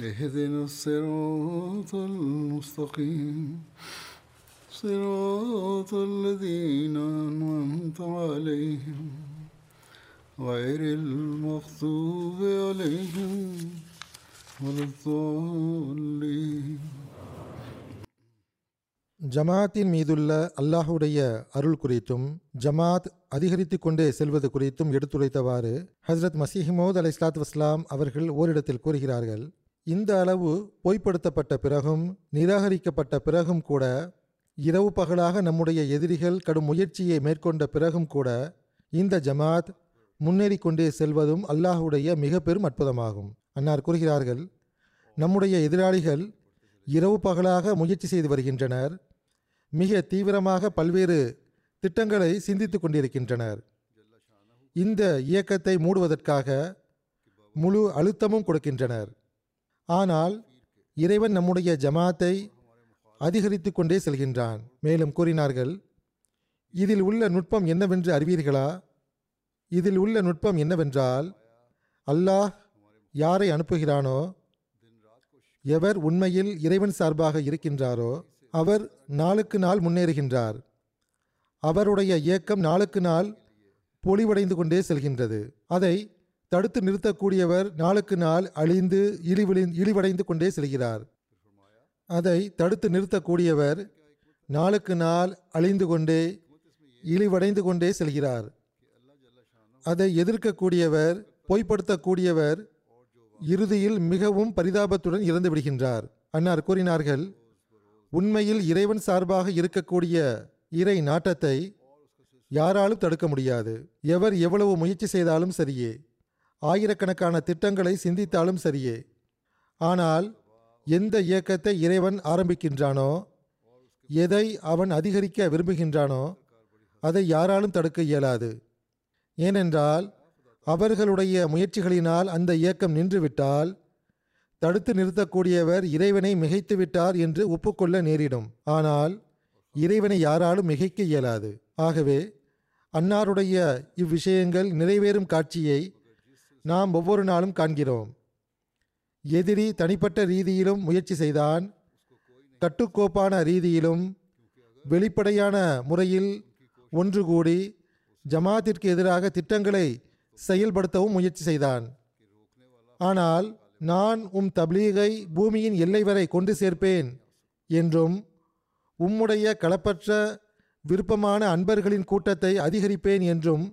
اهدنا الصراط المستقيم صراط الذين أنعمت عليهم غير المغضوب عليهم ولا الضالين ஜமாத்தின் மீதுள்ள அல்லாஹுடைய அருள் குறித்தும் ஜமாத் அதிகரித்து கொண்டே செல்வது குறித்தும் எடுத்துரைத்தவாறு ஹஸ்ரத் மசீஹ்மோத் அலை இஸ்லாத் வஸ்லாம் அவர்கள் ஓரிடத்தில் கூறுகிறார்கள் இந்த அளவு பொய்ப்படுத்தப்பட்ட பிறகும் நிராகரிக்கப்பட்ட பிறகும் கூட இரவு பகலாக நம்முடைய எதிரிகள் கடும் முயற்சியை மேற்கொண்ட பிறகும் கூட இந்த ஜமாத் முன்னேறி கொண்டே செல்வதும் அல்லாஹுடைய மிக பெரும் அற்புதமாகும். அன்னார் கூறுகிறார்கள் நம்முடைய எதிராளிகள் இரவு பகலாக முயற்சி செய்து வருகின்றனர். மிக தீவிரமாக பல்வேறு திட்டங்களை சிந்தித்து கொண்டிருக்கின்றனர். இந்த இயக்கத்தை மூடுவதற்காக முழு அழுத்தமும் கொடுக்கின்றனர். ஆனால் இறைவன் நம்முடைய ஜமாத்தை அதிகரித்து கொண்டே செல்கின்றான். மேலும் கூறினார்கள் இதில் உள்ள நுட்பம் என்னவென்று அறிவீர்களா? இதில் உள்ள நுட்பம் என்னவென்றால் அல்லாஹ் யாரை அனுப்புகிறானோ எவர் உண்மையில் இறைவன் சார்பாக இருக்கின்றாரோ அவர் நாளுக்கு நாள் முன்னேறுகின்றார். அவருடைய இயக்கம் நாளுக்கு நாள் பொலிவடைந்து கொண்டே செல்கின்றது. அதை தடுத்து நிறுத்தக்கூடியவர் நாளுக்கு நாள் அழிந்து இழிவிழி இழிவடைந்து கொண்டே செல்கிறார். அதை தடுத்து நிறுத்தக்கூடியவர் நாளுக்கு நாள் அழிந்து கொண்டே இழிவடைந்து கொண்டே செல்கிறார். அதை எதிர்க்கக்கூடியவர் பொய்ப்படுத்தக்கூடியவர் இறுதியில் மிகவும் பரிதாபத்துடன் இறந்து விடுகின்றார். அன்னார் கூறினார்கள் உண்மையில் இறைவன் சார்பாக இருக்கக்கூடிய இறை நாட்டத்தை யாராலும் தடுக்க முடியாது. எவர் எவ்வளவு முயற்சி செய்தாலும் சரியே. ஆயிரக்கணக்கான திட்டங்களை சிந்தித்தாலும் சரியே. ஆனால் எந்த இயக்கத்தை இறைவன் ஆரம்பிக்கின்றானோ எதை அவன் அதிகரிக்க விரும்புகின்றானோ அதை யாராலும் தடுக்க இயலாது. ஏனென்றால் அவர்களுடைய முயற்சிகளினால் அந்த இயக்கம் நின்றுவிட்டால் தடுத்து நிறுத்தக்கூடியவர் இறைவனை மிகைத்துவிட்டார் என்று ஒப்புக்கொள்ள நேரிடும். ஆனால் இறைவனை யாராலும் மிகைக்க இயலாது. ஆகவே அன்னாருடைய இவ்விஷயங்கள் நிறைவேறும் காட்சியை நாம் ஒவ்வொரு நாளும் காண்கிறோம். எதிரி தனிப்பட்ட ரீதியிலும் முயற்சி செய்தான். கட்டுக்கோப்பான ரீதியிலும் வெளிப்படையான முறையில் ஒன்று கூடி ஜமாத்திற்கு எதிராக திட்டங்களை செயல்படுத்தவும் முயற்சி செய்தான். ஆனால் நான் உம் தப்லீகை பூமியின் எல்லை வரை கொண்டு சேர்ப்பேன் என்றும் உம்முடைய களப்பற்ற விருப்பமான அன்பர்களின் கூட்டத்தை அதிகரிப்பேன் என்றும்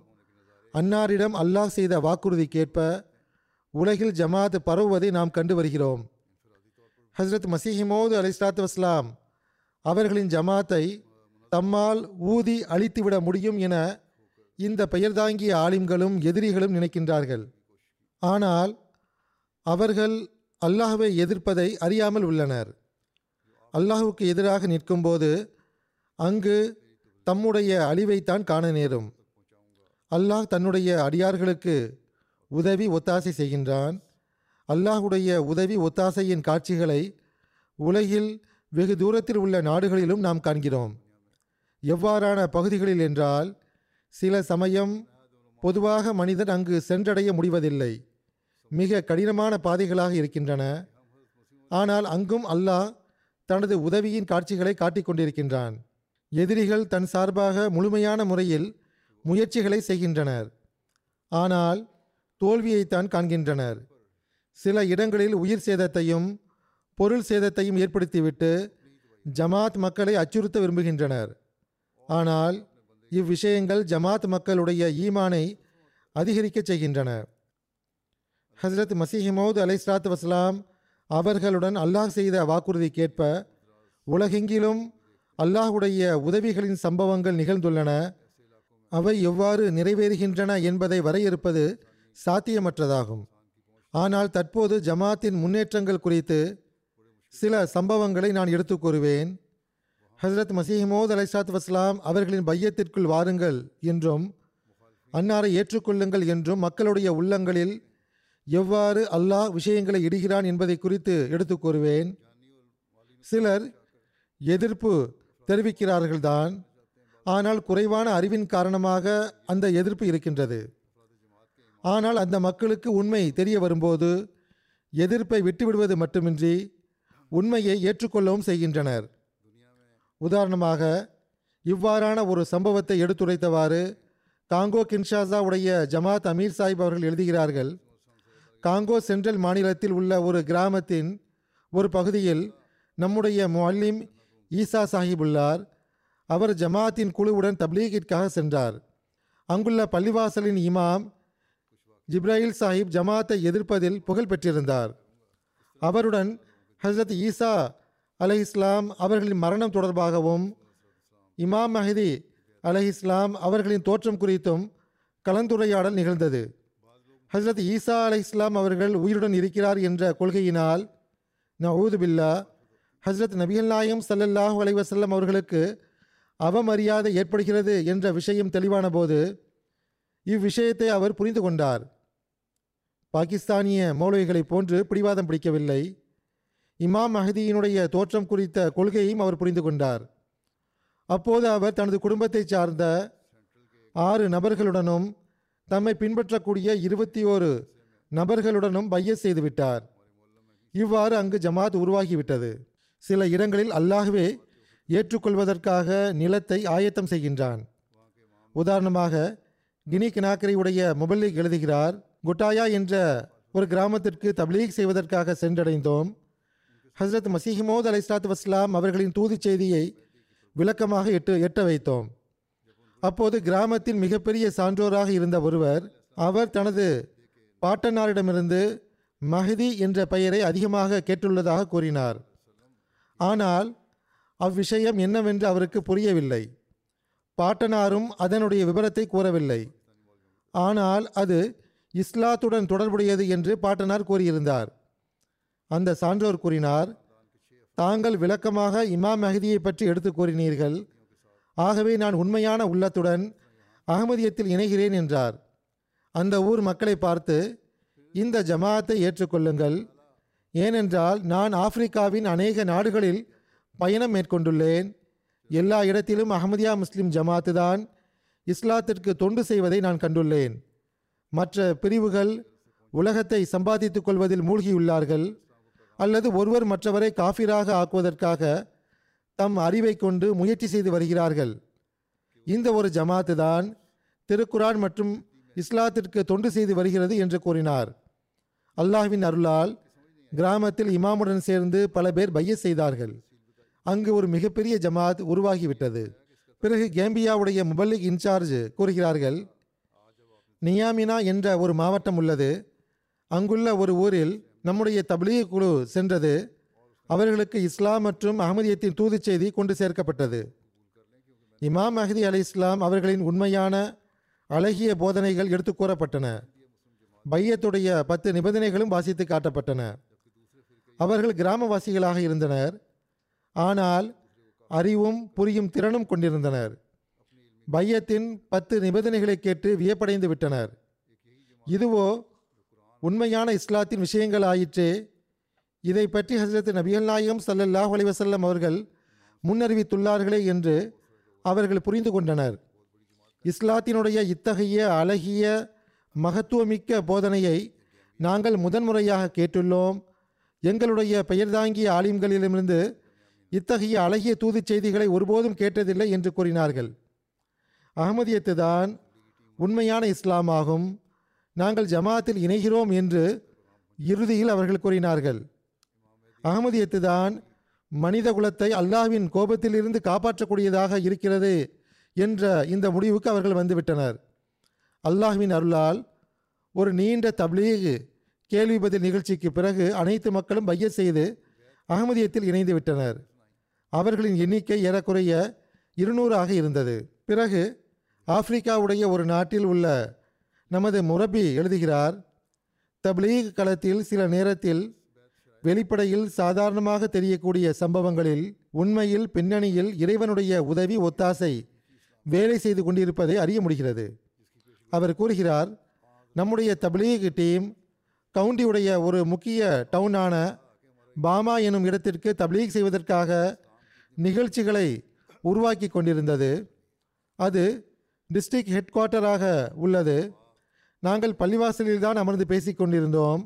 அன்னாரிடம் அல்லாஹ் செய்த வாக்குறுதி கேட்ப உலகில் ஜமாத் பரவுவதை நாம் கண்டு வருகிறோம். ஹஸ்ரத் மசீஹிமோது அலிஸ்லாத்து வஸ்லாம் அவர்களின் ஜமாத்தை தம்மால் ஊதி அழித்துவிட முடியும் என இந்த பெயர் தாங்கிய ஆலிம்களும் எதிரிகளும் நினைக்கின்றார்கள். ஆனால் அவர்கள் அல்லாஹுவை எதிர்ப்பதை அறியாமல் உள்ளனர். அல்லாஹுக்கு எதிராக நிற்கும்போது அங்கு தம்முடைய அழிவைத்தான் காண நேரும். அல்லாஹ் தன்னுடைய அடியார்களுக்கு உதவி ஒத்தாசை செய்கின்றான். அல்லாஹுடைய உதவி ஒத்தாசையின் காட்சிகளை உலகில் வெகு தூரத்தில் உள்ள நாடுகளிலும் நாம் காண்கிறோம். எவ்வாறான பகுதிகளில் என்றால் சில சமயம் பொதுவாக மனிதன் அங்கு சென்றடைய முடிவதில்லை. மிக கடினமான பாதைகளாக இருக்கின்றன. ஆனால் அங்கும் அல்லாஹ் தனது உதவியின் காட்சிகளை காட்டிக் கொண்டிருக்கின்றான் எதிரிகள் தன் சார்பாக முழுமையான முறையில் முயற்சிகளை செய்கின்றனர். ஆனால் தோல்வியைத்தான் காண்கின்றனர். சில இடங்களில் உயிர் சேதத்தையும் பொருள் சேதத்தையும் ஏற்படுத்திவிட்டு ஜமாத் மக்களை அச்சுறுத்த விரும்புகின்றனர். ஆனால் இவ்விஷயங்கள் ஜமாத் மக்களுடைய ஈமானை அதிகரிக்கச் செய்கின்றன. ஹஸ்ரத் மசீஹமௌத் அலைஸ்லாத் வஸ்லாம் அவர்களுடன் அல்லாஹ் செய்த வாக்குறுதிக்கேற்ப உலகெங்கிலும் அல்லாஹுடைய உதவிகளின் சம்பவங்கள் நிகழ்ந்துள்ளன. அவை எவ்வாறு நிறைவேறுகின்றன என்பதை வரையறுப்பது சாத்தியமற்றதாகும். ஆனால் தற்போது ஜமாத்தின் முன்னேற்றங்கள் குறித்து சில சம்பவங்களை நான் எடுத்து கூறுவேன். ஹசரத் மசீஹமோத் அலைசாத் வஸ்லாம் அவர்களின் பையத்திற்குள் வாருங்கள் என்றும் அன்னாரை ஏற்றுக்கொள்ளுங்கள் என்றும் மக்களுடைய உள்ளங்களில் எவ்வாறு அல்லாஹ் விஷயங்களை இடுகிறான் என்பதை குறித்து எடுத்து கூறுவேன். சிலர் எதிர்ப்பு தெரிவிக்கிறார்கள்தான். ஆனால் குறைவான அறிவின் காரணமாக அந்த எதிர்ப்பு இருக்கின்றது. ஆனால் அந்த மக்களுக்கு உண்மை தெரிய வரும்போது எதிர்ப்பை விட்டுவிடுவது மட்டுமின்றி உண்மையை ஏற்றுக்கொள்ளவும் செய்கின்றனர். உதாரணமாக இவ்வாறான ஒரு சம்பவத்தை எடுத்துரைத்தவாறு காங்கோ கின்ஷாசா உடைய ஜமாத் அமீர் சாஹிப் அவர்கள் எழுதுகிறார்கள் காங்கோ சென்ட்ரல் மாநிலத்தில் உள்ள ஒரு கிராமத்தின் ஒரு பகுதியில் நம்முடைய முல்லிம் ஈசா சாஹிப் உள்ளார். அவர் ஜமாத்தின் குழுவுடன் தப்லீகிற்காக சென்றார். அங்குள்ள பள்ளிவாசலின் இமாம் ஜிப்ராஹில் சாஹிப் ஜமாத்தை எதிர்ப்பதில் புகழ் பெற்றிருந்தார். அவருடன் ஹசரத் ஈசா அலை இஸ்லாம் அவர்களின் மரணம் தொடர்பாகவும் இமாம் மஹதி அலை இஸ்லாம் அவர்களின் தோற்றம் குறித்தும் கலந்துரையாடல் நிகழ்ந்தது. ஹசரத் ஈசா அலை இஸ்லாம் அவர்கள் உயிருடன் இருக்கிறார் என்ற கொள்கையினால் நவூது பில்லா ஹசரத் நபிகள் நாயம் சல்லல்லாஹு அலைவசல்லம் அவர்களுக்கு அவமரியாதை ஏற்படுகிறது என்ற விஷயம் தெளிவான போது இவ்விஷயத்தை அவர் புரிந்து கொண்டார். பாகிஸ்தானிய மௌலவிகளைப் போன்று பிடிவாதம் பிடிக்கவில்லை. இமாம் மஹதியினுடைய தோற்றம் குறித்த கொள்கையையும் அவர் புரிந்து கொண்டார். அப்போது அவர் தனது குடும்பத்தைச் சார்ந்த ஆறு நபர்களுடனும் தம்மை பின்பற்றக்கூடிய இருபத்தி ஓரு நபர்களுடனும் பைய செய்துவிட்டார். இவ்வாறு அங்கு ஜமாத் உருவாகிவிட்டது. சில இடங்களில் அல்லாகவே ஏற்றுக்கொள்வதற்காக நிலத்தை ஆயத்தம் செய்கின்றான். உதாரணமாக கினி கினாக்கரை உடைய முபல்லிக் எழுதுகிறார் குட்டாயா என்ற ஒரு கிராமத்திற்கு தப்லீக் செய்வதற்காக சென்றடைந்தோம். ஹஸ்ரத் மசீஹிமோத் அலைஸ்லாத் வஸ்லாம் அவர்களின் தூது செய்தியை விளக்கமாக எட்டு எட்ட வைத்தோம். அப்போது கிராமத்தின் மிகப்பெரிய சான்றோராக இருந்த ஒருவர் அவர் தனது பாட்டனாரிடமிருந்து மஹதி என்ற பெயரை அதிகமாக கேட்டுள்ளதாக கூறினார். ஆனால் அவ்விஷயம் என்னவென்று அவருக்கு புரியவில்லை. பாட்டனாரும் அதனுடைய விவரத்தை கூறவில்லை. ஆனால் அது இஸ்லாத்துடன் தொடர்புடையது என்று பாட்டனார் கூறியிருந்தார். அந்த சான்றோர் கூறினார் தாங்கள் விளக்கமாக இமாம் மஹதியை பற்றி எடுத்து கூறினீர்கள். ஆகவே நான் உண்மையான உள்ளத்துடன் அகமதியத்தில் இணைகிறேன் என்றார். அந்த ஊர் மக்களை பார்த்து இந்த ஜமாத்தை ஏற்றுக்கொள்ளுங்கள். ஏனென்றால் நான் ஆப்பிரிக்காவின் அநேக நாடுகளில் பயணம் மேற்கொண்டுள்ளேன். எல்லா இடத்திலும் அகமதியா முஸ்லிம் ஜமாத்து தான் இஸ்லாத்திற்கு தொண்டு செய்வதை நான் கண்டுள்ளேன். மற்ற பிரிவுகள் உலகத்தை சம்பாதித்துக் கொள்வதில் மூழ்கியுள்ளார்கள். அல்லது ஒருவர் மற்றவரை காஃபிராக ஆக்குவதற்காக தம் அறிவை கொண்டு முயற்சி செய்து வருகிறார்கள். இந்த ஒரு ஜமாத்து தான் திருக்குரான் மற்றும் இஸ்லாத்திற்கு தொண்டு செய்து வருகிறது என்று கூறினார். அல்லாஹ்வின் அருளால் கிராமத்தில் இமாமுடன் சேர்ந்து பல பேர் பைய செய்தார்கள். அங்கு ஒரு மிகப்பெரிய ஜமாத் உருவாகிவிட்டது. பிறகு கேம்பியாவுடைய முபல்லிக் இன்சார்ஜ் கூறுகிறார்கள் நியாமினா என்ற ஒரு மாவட்டம் உள்ளது. அங்குள்ள ஒரு ஊரில் நம்முடைய தபிலிய குழு சென்றது. அவர்களுக்கு இஸ்லாம் மற்றும் அகமதியத்தின் தூது செய்தி கொண்டு சேர்க்கப்பட்டது. இமாம் அஹதி அலி இஸ்லாம் அவர்களின் உண்மையான அழகிய போதனைகள் எடுத்து கூறப்பட்டன. பையத்துடைய பத்து நிபந்தனைகளும் வாசித்து காட்டப்பட்டன. அவர்கள் கிராமவாசிகளாக இருந்தனர். ஆனால் அறிவும் புரியும் திறனும் கொண்டிருந்தனர். பையத்தின் பத்து நிபந்தனைகளை கேட்டு வியப்படைந்து விட்டனர். இதுவோ உண்மையான இஸ்லாத்தின் விஷயங்கள் ஆயிற்றே. இதை பற்றி ஹசரத் நபிகள் நாயகம் சல்லல்லாஹ் அலிவசல்லம் அவர்கள் முன்னறிவித்துள்ளார்களே என்று அவர்கள் புரிந்து கொண்டனர். இஸ்லாத்தினுடைய இத்தகைய அழகிய மகத்துவமிக்க போதனையை நாங்கள் முதன்முறையாக கேட்டுள்ளோம். எங்களுடைய பெயர்தாங்கிய ஆலிம்களிடமிருந்து இத்தகைய அழகிய தூதுச் செய்திகளை ஒருபோதும் கேட்டதில்லை என்று கூறினார்கள். அகமதியத்து தான் உண்மையான இஸ்லாமாகும். நாங்கள் ஜமாத்தில் இணைகிறோம் என்று இறுதியில் அவர்கள் கூறினார்கள். அகமதியத்து தான் மனித குலத்தை அல்லாஹ்வின் கோபத்திலிருந்து காப்பாற்றக்கூடியதாக இருக்கிறது என்ற இந்த முடிவுக்கு அவர்கள் வந்துவிட்டனர். அல்லாஹ்வின் அருளால் ஒரு நீண்ட தப்லீக் கேள்வி பதில் நிகழ்ச்சிக்கு பிறகு அனைத்து மக்களும் பைய செய்து அகமதியத்தில் இணைந்து விட்டனர். அவர்களின் எண்ணிக்கை ஏறக்குறைய இருநூறாக இருந்தது. பிறகு ஆப்பிரிக்காவுடைய ஒரு நாட்டில் உள்ள நமது முரபி எழுதுகிறார் தப்லீக் களத்தில் சில நேரத்தில் வெளிப்படையில் சாதாரணமாக தெரியக்கூடிய சம்பவங்களில் உண்மையில் பின்னணியில் இறைவனுடைய உதவி ஒத்தாசை வேலை செய்து கொண்டிருப்பதை அறிய முடிகிறது. அவர் கூறுகிறார் நம்முடைய தப்லீக் டீம் கவுண்டியுடைய ஒரு முக்கிய டவுனான பாமா எனும் இடத்திற்கு தப்லீக் செய்வதற்காக நிகழ்ச்சிகளை உருவாக்கி கொண்டிருந்தது. அது டிஸ்ட்ரிக்ட் ஹெட் குவார்ட்டராக உள்ளது. நாங்கள் பள்ளிவாசலில் தான் அமர்ந்து பேசி கொண்டிருந்தோம்.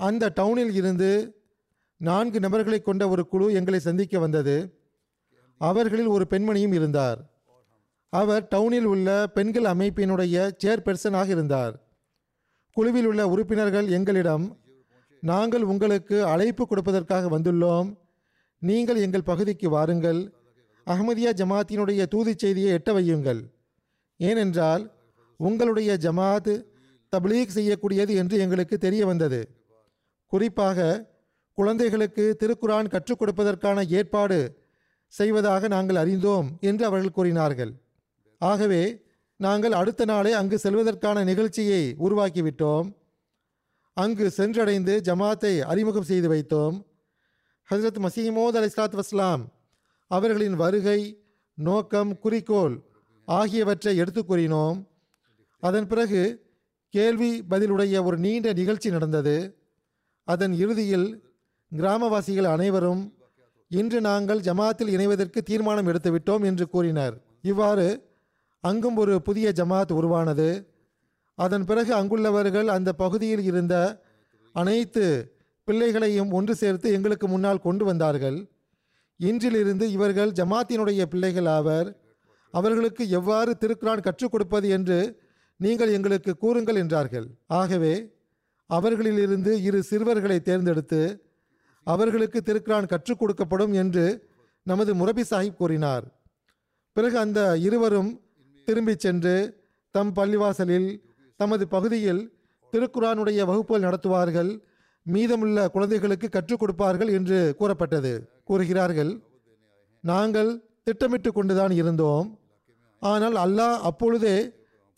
அந்த டவுனில் இருந்து நான்கு நபர்களை கொண்ட ஒரு குழு எங்களை சந்திக்க வந்தது. அவர்களில் ஒரு பெண்மணியும் இருந்தார். அவர் டவுனில் உள்ள பெண்கள் அமைப்பினுடைய சேர்பெர்சனாக இருந்தார். குழுவில் உள்ள உறுப்பினர்கள் எங்களிடம் நாங்கள் உங்களுக்கு அழைப்பு கொடுப்பதற்காக வந்துள்ளோம். நீங்கள் எங்கள் பகுதிக்கு வாருங்கள். அஹமதியா ஜமாத்தினுடைய தூதுச் செய்தியை எட்ட வையுங்கள். ஏனென்றால் உங்களுடைய ஜமாத் தப்லீக் செய்யக்கூடியது என்று எங்களுக்கு தெரிய வந்தது. குறிப்பாக குழந்தைகளுக்கு திருக்குரான் கற்றுக் கொடுப்பதற்கான ஏற்பாடு செய்வதாக நாங்கள் அறிந்தோம் என்று அவர்கள் கூறினார்கள். ஆகவே நாங்கள் அடுத்த நாளே அங்கு செல்வதற்கான நிகழ்ச்சியை உருவாக்கிவிட்டோம். அங்கு சென்றடைந்து ஜமாத்தை அறிமுகம் செய்து வைத்தோம். ஹசரத் மசீமோத் அலி இஸ்லாத் வஸ்லாம் அவர்களின் வருகை நோக்கம் குறிக்கோள் ஆகியவற்றை எடுத்து கூறினோம். அதன் பிறகு கேள்வி பதிலுடைய ஒரு நீண்ட நிகழ்ச்சி நடந்தது. அதன் இறுதியில் கிராமவாசிகள் அனைவரும் இன்று நாங்கள் ஜமாத்தில் இணைவதற்கு தீர்மானம் எடுத்துவிட்டோம் என்று கூறினர். இவ்வாறு அங்கும் ஒரு புதிய ஜமாத் உருவானது. அதன் பிறகு அங்குள்ளவர்கள் அந்த பகுதியில் இருந்த அனைத்து பிள்ளைகளையும் ஒன்று சேர்த்து எங்களுக்கு முன்னால் கொண்டு வந்தார்கள். இன்றிலிருந்து இவர்கள் ஜமாத்தினுடைய பிள்ளைகள் ஆவர். அவர்களுக்கு எவ்வாறு திருக்குரான் கற்றுக் கொடுப்பது என்று நீங்கள் எங்களுக்கு கூறுங்கள் என்றார்கள். ஆகவே அவர்களிலிருந்து இரு சிறுவர்களை தேர்ந்தெடுத்து அவர்களுக்கு திருக்குரான் கற்றுக் கொடுக்கப்படும் என்று நமது முரபி சாஹிப் கூறினார். பிறகு அந்த இருவரும் திரும்பிச் சென்று தம் பள்ளிவாசலில் தமது பகுதியில் திருக்குரானுடைய வகுப்புகள் நடத்துவார்கள். மீதமுள்ள குழந்தைகளுக்கு கற்றுக் கொடுப்பார்கள் என்று கூறப்பட்டது. கூறுகிறார்கள் நாங்கள் திட்டமிட்டு கொண்டுதான் இருந்தோம். ஆனால் அல்லாஹ் அப்பொழுதே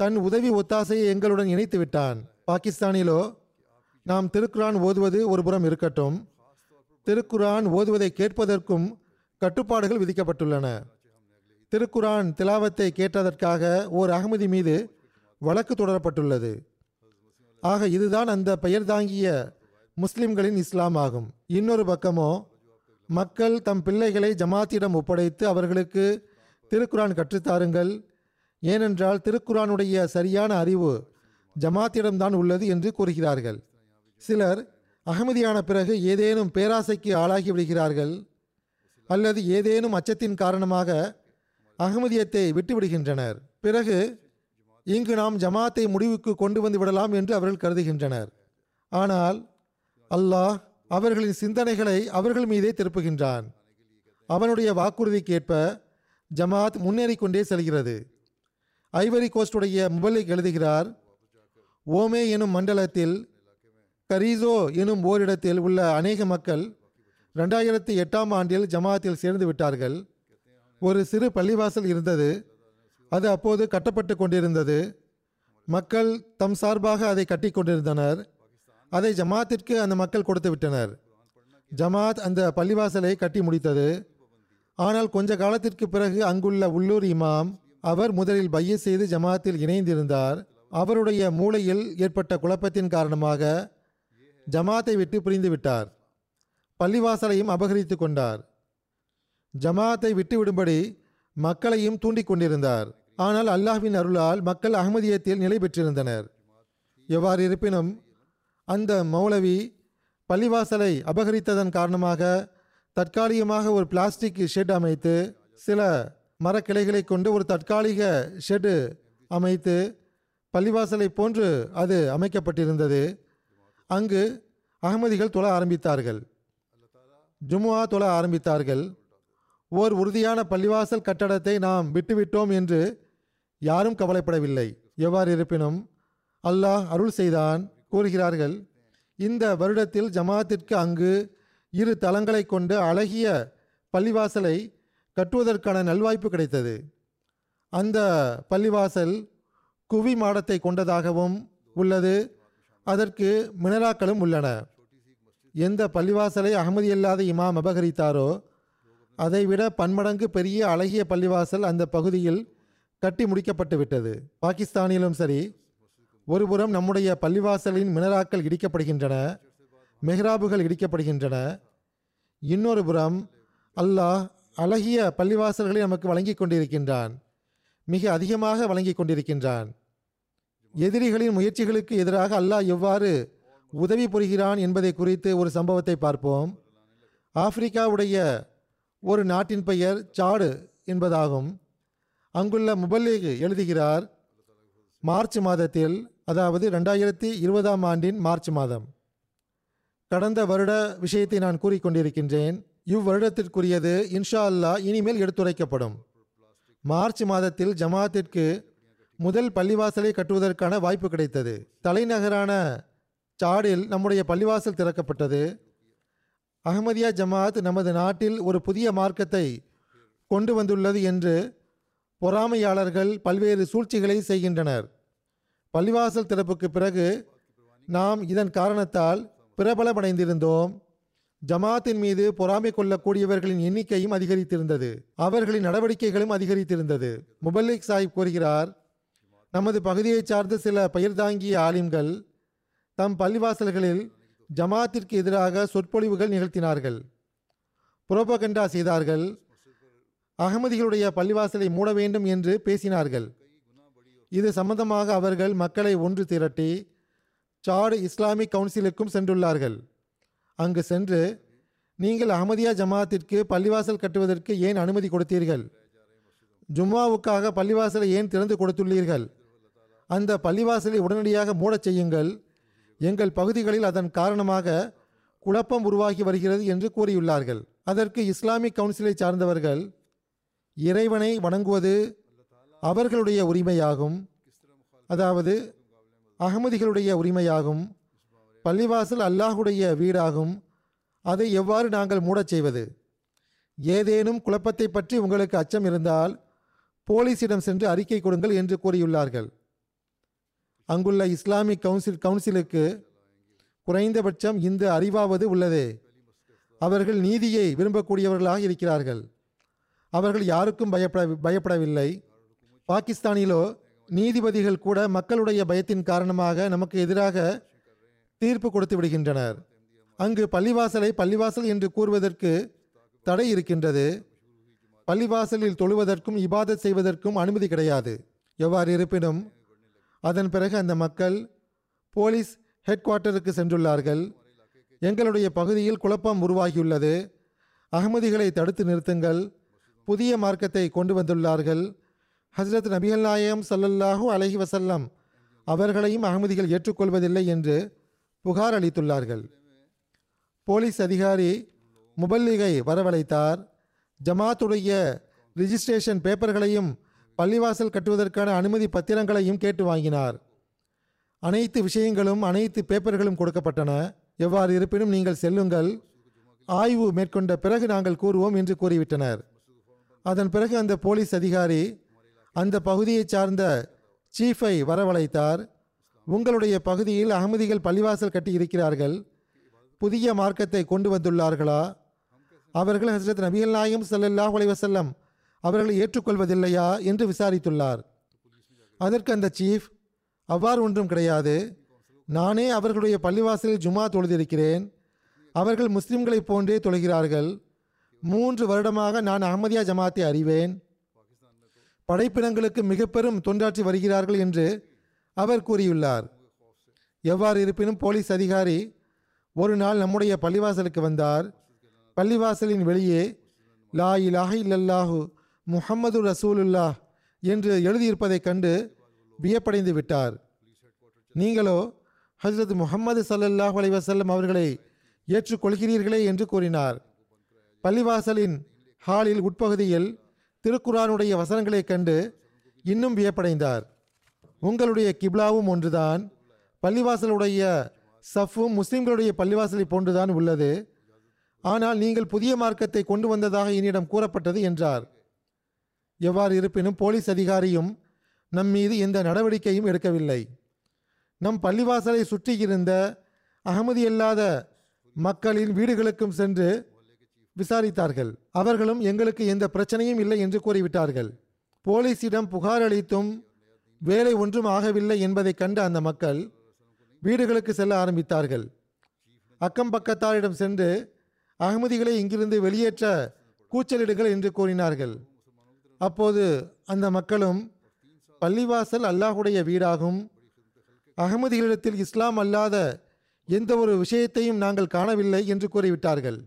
தன் உதவி ஒத்தாசையை எங்களுடன் இணைத்து விட்டான். பாகிஸ்தானிலோ நாம் திருக்குரான் ஓதுவது ஒரு புறம் இருக்கட்டும். திருக்குரான் ஓதுவதை கேட்பதற்கும் கட்டுப்பாடுகள் விதிக்கப்பட்டுள்ளன. திருக்குரான் திலாவத்தை கேட்டதற்காக ஓர் அகமதி மீது வழக்கு தொடரப்பட்டுள்ளது. ஆக இதுதான் அந்த பெயர் தாங்கிய முஸ்லிம்களின் இஸ்லாம் ஆகும் இன்னொரு பக்கமோ மக்கள் தம் பிள்ளைகளை ஜமாத்திடம் ஒப்படைத்து அவர்களுக்கு திருக்குரான் கற்றுத்தாருங்கள். ஏனென்றால் திருக்குரானுடைய சரியான அறிவு ஜமாத்திடம்தான் உள்ளது என்று கூறுகிறார்கள். சிலர் அகமதியான பிறகு ஏதேனும் பேராசைக்கு ஆளாகி விடுகிறார்கள் அல்லது ஏதேனும் அச்சத்தின் காரணமாக அகமதியத்தை விட்டுவிடுகின்றனர். பிறகு இங்கு நாம் ஜமாத்தை முடிவுக்கு கொண்டு வந்து விடலாம் என்று அவர்கள் கருதுகின்றனர். ஆனால் அல்லாஹ் அவர்களின் சிந்தனைகளை அவர்கள் மீதே திருப்புகின்றான். அவனுடைய வாக்குறுதிக்கேற்ப ஜமாத் முன்னேறிக்கொண்டே செல்கிறது. ஐவரி கோஸ்டுடைய முபலிக் எழுதுகிறார் ஓமே எனும் மண்டலத்தில் கரீசோ எனும் ஓரிடத்தில் உள்ள அநேக மக்கள் ரெண்டாயிரத்தி எட்டாம் ஆண்டில் ஜமாத்தில் சேர்ந்து விட்டார்கள். ஒரு சிறு பள்ளிவாசல் இருந்தது அது அப்போது கட்டப்பட்டு கொண்டிருந்தது. மக்கள் தம் சார்பாக அதை கட்டி கொண்டிருந்தனர். அதை ஜமாத்திற்கு அந்த மக்கள் கொடுத்து விட்டனர். ஜமாத் அந்த பள்ளிவாசலை கட்டி முடித்தது. ஆனால் கொஞ்ச காலத்திற்கு பிறகு அங்குள்ள உள்ளூர் இமாம் அவர் முதலில் பைய செய்து ஜமாத்தில் இணைந்திருந்தார். அவருடைய மூளையில் ஏற்பட்ட குழப்பத்தின் காரணமாக ஜமாத்தை விட்டு பிரிந்து விட்டார். பள்ளிவாசலையும் அபகரித்து கொண்டார். ஜமாத்தை விட்டுவிடும்படி மக்களையும் தூண்டிக் கொண்டிருந்தார். ஆனால் அல்லாஹ்வின் அருளால் மக்கள் அகமதியத்தில் நிலை பெற்றிருந்தனர். எவ்வாறு இருப்பினும் அந்த மௌலவி பள்ளிவாசலை அபகரித்ததன் காரணமாக தற்காலிகமாக ஒரு பிளாஸ்டிக் ஷெட் அமைத்து சில மரக்கிளைகளை கொண்டு ஒரு தற்காலிக ஷெட்டு அமைத்து பள்ளிவாசலை போன்று அது அமைக்கப்பட்டிருந்தது. அங்கு அகமதிகள் தொழ ஆரம்பித்தார்கள். ஜுமுஆ தொழ ஆரம்பித்தார்கள். ஓர் உறுதியான பள்ளிவாசல் கட்டடத்தை நாம் விட்டுவிட்டோம் என்று யாரும் கவலைப்படவில்லை. எவ்வாறு இருப்பினும் அல்லாஹ் அருள் செய்தான். கூறுகிறார்கள். இந்த வருடத்தில் ஜமாத்திற்கு அங்கு இரு தளங்களை கொண்டு அழகிய பள்ளிவாசலை கட்டுவதற்கான நல்வாய்ப்பு கிடைத்தது. அந்த பள்ளிவாசல் குவி மாடத்தை கொண்டதாகவும் உள்ளது. அதற்கு மினராக்களும் உள்ளன. எந்த பள்ளிவாசலை அகமதியல்லாத இமாம் அபகரித்தாரோ அதைவிட பன்மடங்கு பெரிய அழகிய பள்ளிவாசல் அந்த பகுதியில் கட்டி முடிக்கப்பட்டு விட்டது பாகிஸ்தானிலும் சரி ஒருபுறம் நம்முடைய பள்ளிவாசலின் மினராக்கள் இடிக்கப்படுகின்றன மெஹ்ராபுகள் இடிக்கப்படுகின்றன. இன்னொரு புறம் அல்லாஹ் அழகிய பள்ளிவாசல்களை நமக்கு வழங்கி கொண்டிருக்கின்றான் மிக அதிகமாக வழங்கி கொண்டிருக்கின்றான். எதிரிகளின் முயற்சிகளுக்கு எதிராக அல்லாஹ் எவ்வாறு உதவி புரிகிறான் என்பதை குறித்து ஒரு சம்பவத்தை பார்ப்போம். ஆப்பிரிக்காவுடைய ஒரு நாட்டின் பெயர் சாடு என்பதாகும். அங்குள்ள முபல்லீக் எழுதுகிறார் மார்ச் மாதத்தில் அதாவது ரெண்டாயிரத்தி இருபதாம் ஆண்டின் மார்ச் மாதம். கடந்த வருட விஷயத்தை நான் கூறிக்கொண்டிருக்கின்றேன். இவ்வருடத்திற்குரியது இன்ஷா அல்லாஹ் இனிமேல் எடுத்துரைக்கப்படும். மார்ச் மாதத்தில் ஜமாத்திற்கு முதல் பள்ளிவாசலை கட்டுவதற்கான வாய்ப்பு கிடைத்தது. தலைநகரான சாடில் நம்முடைய பள்ளிவாசல் திறக்கப்பட்டது. அகமதியா ஜமாத் நமது நாட்டில் ஒரு புதிய மார்க்கத்தை கொண்டு வந்துள்ளது என்று பொறாமையாளர்கள் பல்வேறு சூழ்ச்சிகளை செய்கின்றனர். பள்ளிவாசல் திறப்புக்கு பிறகு நாம் இதன் காரணத்தால் பிரபலமடைந்திருந்தோம். ஜமாத்தின் மீது பொறாமை கொள்ளக்கூடியவர்களின் எண்ணிக்கையும் அதிகரித்திருந்தது. அவர்களின் நடவடிக்கைகளும் அதிகரித்திருந்தது. முபல்லிக் சாஹிப் கூறுகிறார் நமது பகுதியைச் சார்ந்த சில பெயர் தாங்கிய ஆலிம்கள் தம் பள்ளிவாசல்களில் ஜமாத்திற்கு எதிராக சொற்பொழிவுகள் நிகழ்த்தினார்கள். புரோபகண்டா செய்தார்கள். அகமதிகளுடைய பள்ளிவாசலை மூட வேண்டும் என்று பேசினார்கள். இது சம்பந்தமாக அவர்கள் மக்களை ஒன்று திரட்டி சாடு இஸ்லாமிக் கவுன்சிலுக்கும் சென்றுள்ளார்கள். அங்கு சென்று நீங்கள் அகமதியா ஜமாத்திற்கு பள்ளிவாசல் கட்டுவதற்கு ஏன் அனுமதி கொடுத்தீர்கள்? ஜும்மாவுக்காக பள்ளிவாசலை ஏன் திறந்து கொடுத்துள்ளீர்கள்? அந்த பள்ளிவாசலை உடனடியாக மூடச் செய்யுங்கள். எங்கள் பகுதிகளில் அதன் காரணமாக குழப்பம் உருவாகி வருகிறது என்று கூறியுள்ளார்கள். அதற்கு இஸ்லாமிக் கவுன்சிலை சார்ந்தவர்கள் இறைவனை வணங்குவது அவர்களுடைய உரிமையாகும். அதாவது அகமதிகளுடைய உரிமையாகும். பள்ளிவாசல் அல்லாஹுடைய வீடாகும். அதை எவ்வாறு நாங்கள் மூடச் செய்வது? ஏதேனும் குழப்பத்தை பற்றி உங்களுக்கு அச்சம் இருந்தால் போலீசிடம் சென்று அறிக்கை கொடுங்கள் என்று கூறியுள்ளார்கள். அங்குள்ள இஸ்லாமிக் கவுன்சில் கவுன்சிலுக்கு குறைந்தபட்சம் இந்த அறிவாவது உள்ளதே. அவர்கள் நீதியை விரும்பக்கூடியவர்களாக இருக்கிறார்கள். அவர்கள் யாருக்கும் பயப்பட பயப்படவில்லை. பாகிஸ்தானிலோ நீதிபதிகள் கூட மக்களுடைய பயத்தின் காரணமாக நமக்கு எதிராக தீர்ப்பு கொடுத்து விடுகின்றனர். அங்கு பள்ளிவாசலை பள்ளிவாசல் என்று கூறுவதற்கு தடை இருக்கின்றது. பள்ளிவாசலில் தொழுவதற்கும் இபாதத் செய்வதற்கும் அனுமதி கிடையாது. எவ்வாறு இருப்பினும் அதன் பிறகு அந்த மக்கள் போலீஸ் ஹெட் குவார்ட்டருக்கு சென்றுள்ளார்கள். எங்களுடைய பகுதியில் குழப்பம் உருவாகியுள்ளது. அகமதிகளை தடுத்து நிறுத்துங்கள். புதிய மார்க்கத்தை கொண்டு வந்துள்ளார்கள். ஹஸ்ரத் நபிகள் நாயகம் ஸல்லல்லாஹு அலஹி வஸல்லம் அவர்களையும் அகமதிகள் ஏற்றுக்கொள்வதில்லை என்று புகார் அளித்துள்ளார்கள். போலீஸ் அதிகாரி முபல்லிகை வரவழைத்தார். ஜமாத்துடைய ரிஜிஸ்ட்ரேஷன் பேப்பர்களையும் பள்ளிவாசல் கட்டுவதற்கான அனுமதி பத்திரங்களையும் கேட்டு வாங்கினார். அனைத்து விஷயங்களும் அனைத்து பேப்பர்களும் கொடுக்கப்பட்டன. எவ்வாறு இருப்பினும் நீங்கள் செல்லுங்கள். ஆய்வு மேற்கொண்ட பிறகு நாங்கள் கூறுவோம் என்று கூறிவிட்டனர். அதன் பிறகு அந்த போலீஸ் அதிகாரி அந்த பகுதியைச் சார்ந்த சீஃபை வரவழைத்தார். உங்களுடைய பகுதியில் அகமதிகள் பள்ளிவாசல் கட்டி இருக்கிறார்கள். புதிய மார்க்கத்தை கொண்டு வந்துள்ளார்களா? அவர்கள் ஹசரத் நபிகள் நாயம் செல்லல்லா அலைஹி அவர்களை ஏற்றுக்கொள்வதில்லையா என்று விசாரித்துள்ளார். அதற்கு அந்த சீஃப் அவ்வாறு ஒன்றும் கிடையாது. நானே அவர்களுடைய பள்ளிவாசலில் ஜுமா தொழுதிருக்கிறேன். அவர்கள் முஸ்லிம்களைப் போன்றே தொழுகிறார்கள். மூன்று வருடமாக நான் அகமதியா ஜமாத்தை அறிவேன். படைப்பினங்களுக்கு மிக பெரும் தொண்டாற்றி வருகிறார்கள் என்று அவர் கூறியுள்ளார். எவ்வாறு இருப்பினும் போலீஸ் அதிகாரி ஒரு நாள் நம்முடைய பள்ளிவாசலுக்கு வந்தார். பள்ளிவாசலின் வெளியே லா இலாஹ இல்லல்லாஹு முஹம்மது ரசூலுல்லாஹ் என்று எழுதியிருப்பதைக் கண்டு வியப்படைந்து விட்டார். நீங்களோ ஹஜ்ரத் முஹம்மது சல்லல்லாஹ் அலைவசல்லம் அவர்களை ஏற்றுக்கொள்கிறீர்களே என்று கூறினார். பள்ளிவாசலின் ஹாலில் உட்பகுதியில் திருக்குரானுடைய வசனங்களைக் கண்டு இன்னும் வியப்படைந்தார். உங்களுடைய கிப்லாவும் ஒன்றுதான். பள்ளிவாசலுடைய சஃப்பும் முஸ்லிம்களுடைய பள்ளிவாசலை போன்றுதான் உள்ளது. ஆனால் நீங்கள் புதிய மார்க்கத்தை கொண்டு வந்ததாக என்னிடம் கூறப்பட்டது என்றார். எவ்வாறு இருப்பினும் போலீஸ் அதிகாரியும் நம் மீது எந்த நடவடிக்கையும் எடுக்கவில்லை. நம் பள்ளிவாசலை சுற்றியிருந்த அகமதி அல்லாத மக்களின் வீடுகளுக்கும் சென்று விசாரித்தார்கள். அவர்களும் எங்களுக்கு எந்த பிரச்சனையும் இல்லை என்று கூறிவிட்டார்கள். போலீசிடம் புகார் அளித்தும் வேலை ஒன்றும் ஆகவில்லை என்பதை கண்ட அந்த மக்கள் வீடுகளுக்கு செல்ல ஆரம்பித்தார்கள். அக்கம் பக்கத்தாரிடம் சென்று அகமதிகளை இங்கிருந்து வெளியேற்ற கூச்சலிடுகள் என்று கூறினார்கள். அப்போது அந்த மக்களும் பள்ளிவாசல் அல்லாஹுடைய வீடாகும். அகமதிகளிடத்தில் இஸ்லாம் அல்லாத எந்த ஒரு விஷயத்தையும் நாங்கள் காணவில்லை என்று கூறிவிட்டார்கள்.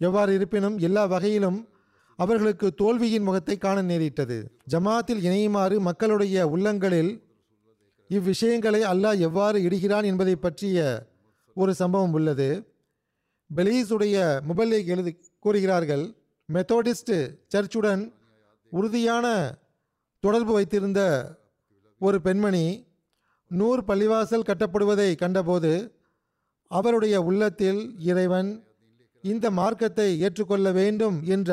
எவ்வாறு இருப்பினும் எல்லா வகையிலும் அவர்களுக்கு தோல்வியின் முகத்தை காண நேரிட்டது. ஜமாத்தில் இணையுமாறு மக்களுடைய உள்ளங்களில் இவ்விஷயங்களை அல்லாஹ் எவ்வாறு இடுகிறான் என்பதை பற்றிய ஒரு சம்பவம் உள்ளது. பெலீஸுடைய முபல்லை எழுதி கூறுகிறார்கள் மெத்தோடிஸ்ட் சர்ச்சுடன் உறுதியான தொடர்பு வைத்திருந்த ஒரு பெண்மணி நூறு பள்ளிவாசல் கட்டப்படுவதை கண்டபோது அவருடைய உள்ளத்தில் இறைவன் இந்த மார்க்கத்தை ஏற்றுக்கொள்ள வேண்டும் என்ற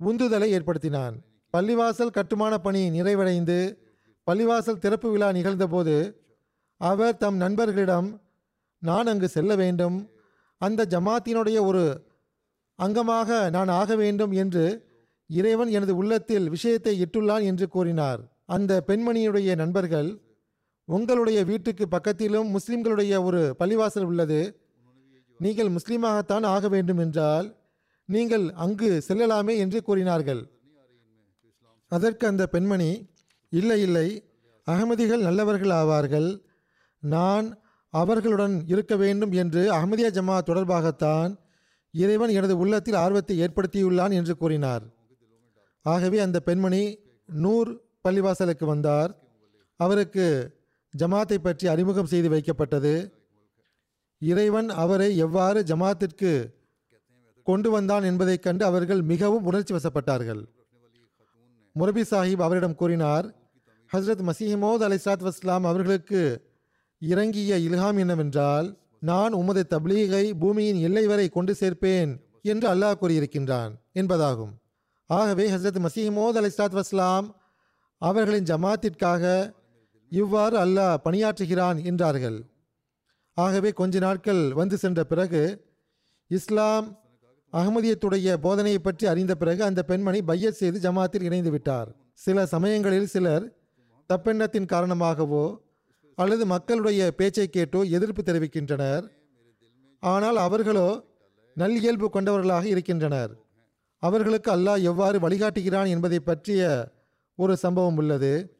உந்துதலை ஏற்படுத்தினான். பள்ளிவாசல் கட்டுமான பணி நிறைவடைந்து பள்ளிவாசல் திறப்பு விழா நிகழ்ந்தபோது அவர் தம் நண்பர்களிடம் நான் அங்கு செல்ல வேண்டும். அந்த ஜமாத்தினுடைய ஒரு அங்கமாக நான் ஆக வேண்டும் என்று இறைவன் எனது உள்ளத்தில் விஷயத்தை இட்டுள்ளான் என்று கூறினார். அந்த பெண்மணியுடைய நண்பர்கள் உங்களுடைய வீட்டுக்கு பக்கத்திலும் முஸ்லிம்களுடைய ஒரு பள்ளிவாசல் உள்ளது. நீங்கள் முஸ்லீமாகத்தான் ஆக வேண்டும் என்றால் நீங்கள் அங்கு செல்லலாமே என்று கூறினார்கள். அதற்கு அந்த பெண்மணி இல்லை இல்லை அகமதிகள் நல்லவர்கள் ஆவார்கள். நான் அவர்களுடன் இருக்க வேண்டும் என்று அகமதியா ஜமா தொடர்பாகத்தான் இறைவன் எனது உள்ளத்தில் ஆர்வத்தை ஏற்படுத்தியுள்ளான் என்று கூறினார். ஆகவே அந்த பெண்மணி நூர் பள்ளிவாசலுக்கு வந்தார். அவருக்கு ஜமாத்தை பற்றி அறிமுகம் செய்து வைக்கப்பட்டது. இறைவன் அவரை எவ்வாறு ஜமாத்திற்கு கொண்டு வந்தான் என்பதைக் கண்டு அவர்கள் மிகவும் உணர்ச்சி வசப்பட்டார்கள். முரபி சாஹிப் அவரிடம் கூறினார் ஹஸ்ரத் மசீமோத் அலைசாத் வஸ்லாம் அவர்களுக்கு இறங்கிய இல்ஹாம் என்னவென்றால் நான் உமது தப்லீகை பூமியின் எல்லை வரை கொண்டு சேர்ப்பேன் என்று அல்லாஹ் கூறியிருக்கின்றான் என்பதாகும். ஆகவே ஹஸ்ரத் மசீமோத் அலைசாத் வஸ்லாம் அவர்களின் ஜமாத்திற்காக இவ்வாறு அல்லாஹ் பணியாற்றுகிறான் என்றார்கள். ஆகவே கொஞ்ச நாட்கள் வந்து சென்ற பிறகு இஸ்லாம் அகமதியத்துடைய போதனையை பற்றி அறிந்த பிறகு அந்த பெண்மணி பையத் செய்து ஜமாத்தில் இணைந்து விட்டார். சில சமயங்களில் சிலர் தப்பெண்ணத்தின் காரணமாகவோ அல்லது மக்களுடைய பேச்சை கேட்டோ எதிர்ப்பு தெரிவிக்கின்றனர். ஆனால் அவர்களோ நல்லியல்பு கொண்டவர்களாக இருக்கின்றனர். அவர்களுக்கு அல்லாஹ் எவ்வாறு வழிகாட்டுகிறான் என்பதை பற்றிய ஒரு சம்பவம் உள்ளது.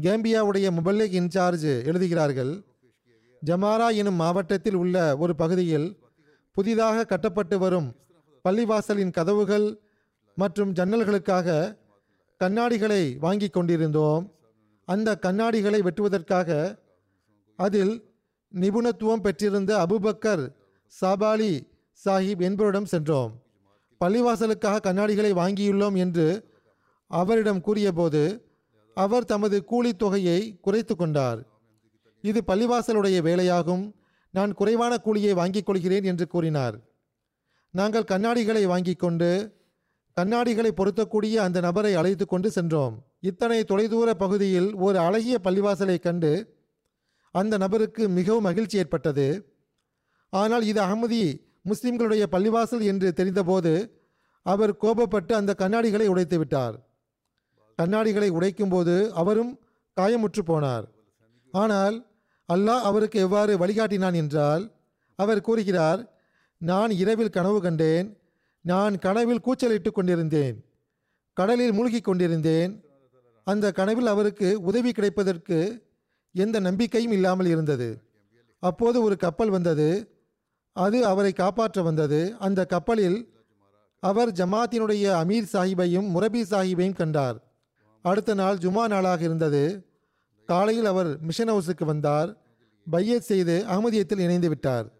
கேம்பியாவுடைய முபல்லிக் இன்சார்ஜ் எழுதுகிறார்கள். ஜமாரா எனும் மாவட்டத்தில் உள்ள ஒரு பகுதியில் புதிதாக கட்டப்பட்டு வரும் பள்ளிவாசலின் கதவுகள் மற்றும் ஜன்னல்களுக்காக கண்ணாடிகளை வாங்கி கொண்டிருந்தோம். அந்த கண்ணாடிகளை வெட்டுவதற்காக அதில் நிபுணத்துவம் பெற்றிருந்த அபுபக்கர் சாபாலி சாஹிப் என்பவரிடம் சென்றோம். பள்ளிவாசலுக்காக கண்ணாடிகளை வாங்கியுள்ளோம் என்று அவரிடம் கூறியபோது அவர் தமது கூலித் தொகையை குறைத்து கொண்டார். இது பள்ளிவாசலுடைய வேலையாகும். நான் குறைவான கூலியை வாங்கிக் கொள்கிறேன் என்று கூறினார். நாங்கள் கண்ணாடிகளை வாங்கிக் கொண்டு கண்ணாடிகளை பொருத்தக்கூடிய அந்த நபரை அழைத்து கொண்டு சென்றோம். இத்தனை தொலைதூர பகுதியில் ஒரு அழகிய பள்ளிவாசலை கண்டு அந்த நபருக்கு மிகவும் மகிழ்ச்சி ஏற்பட்டது. ஆனால் இது அகமதி முஸ்லிம்களுடைய பள்ளிவாசல் என்று தெரிந்தபோது அவர் கோபப்பட்டு அந்த கண்ணாடிகளை உடைத்து விட்டார். கண்ணாடிகளை உடைக்கும்போது அவரும் காயமுற்று போனார். ஆனால் அல்லாஹ் அவருக்கு எவ்வாறு வழிகாட்டினான் என்றால் அவர் கூறுகிறார் நான் இரவில் கனவு கண்டேன் நான் கனவில் கூச்சலிட்டு கொண்டிருந்தேன் கடலில் மூழ்கிக் கொண்டிருந்தேன். அந்த கனவில் அவருக்கு உதவி கிடைப்பதற்கு எந்த நம்பிக்கையும் இல்லாமல் இருந்தது. அப்போது ஒரு கப்பல் வந்தது அது அவரை காப்பாற்ற வந்தது. அந்த கப்பலில் அவர் ஜமாத்தினுடைய அமீர் சாஹிபையும் முரபி சாஹிபையும் கண்டார். அடுத்த நாள் ஜுமா நாளாக இருந்தது. காலையில் அவர் மிஷன் ஹவுஸுக்கு வந்தார். பையத் செய்து அகமதியத்தில் இணைந்து விட்டார்.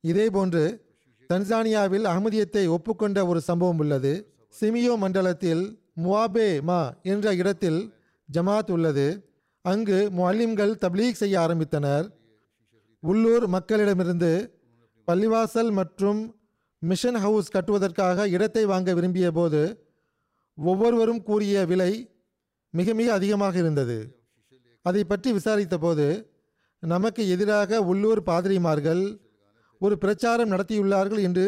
இதேபோன்று தன்சானியாவில் அகமதியத்தை ஒப்புக்கொண்ட ஒரு சம்பவம் உள்ளது. சிமியோ மண்டலத்தில் முவாபே மா என்ற இடத்தில் ஜமாத் உள்ளது. அங்கு முஅல்லிம்கள் தப்லீக் செய்ய ஆரம்பித்தனர். உள்ளூர் மக்களிடமிருந்து பள்ளிவாசல் மற்றும் மிஷன் ஹவுஸ் கட்டுவதற்காக இடத்தை வாங்க விரும்பிய போது ஒவ்வொருவரும் கூறிய விலை மிக மிக அதிகமாக இருந்தது. அதை பற்றி விசாரித்த போது நமக்கு எதிராக உள்ளூர் பாதிரிமார்கள் ஒரு பிரச்சாரம் நடத்தியுள்ளார்கள் என்று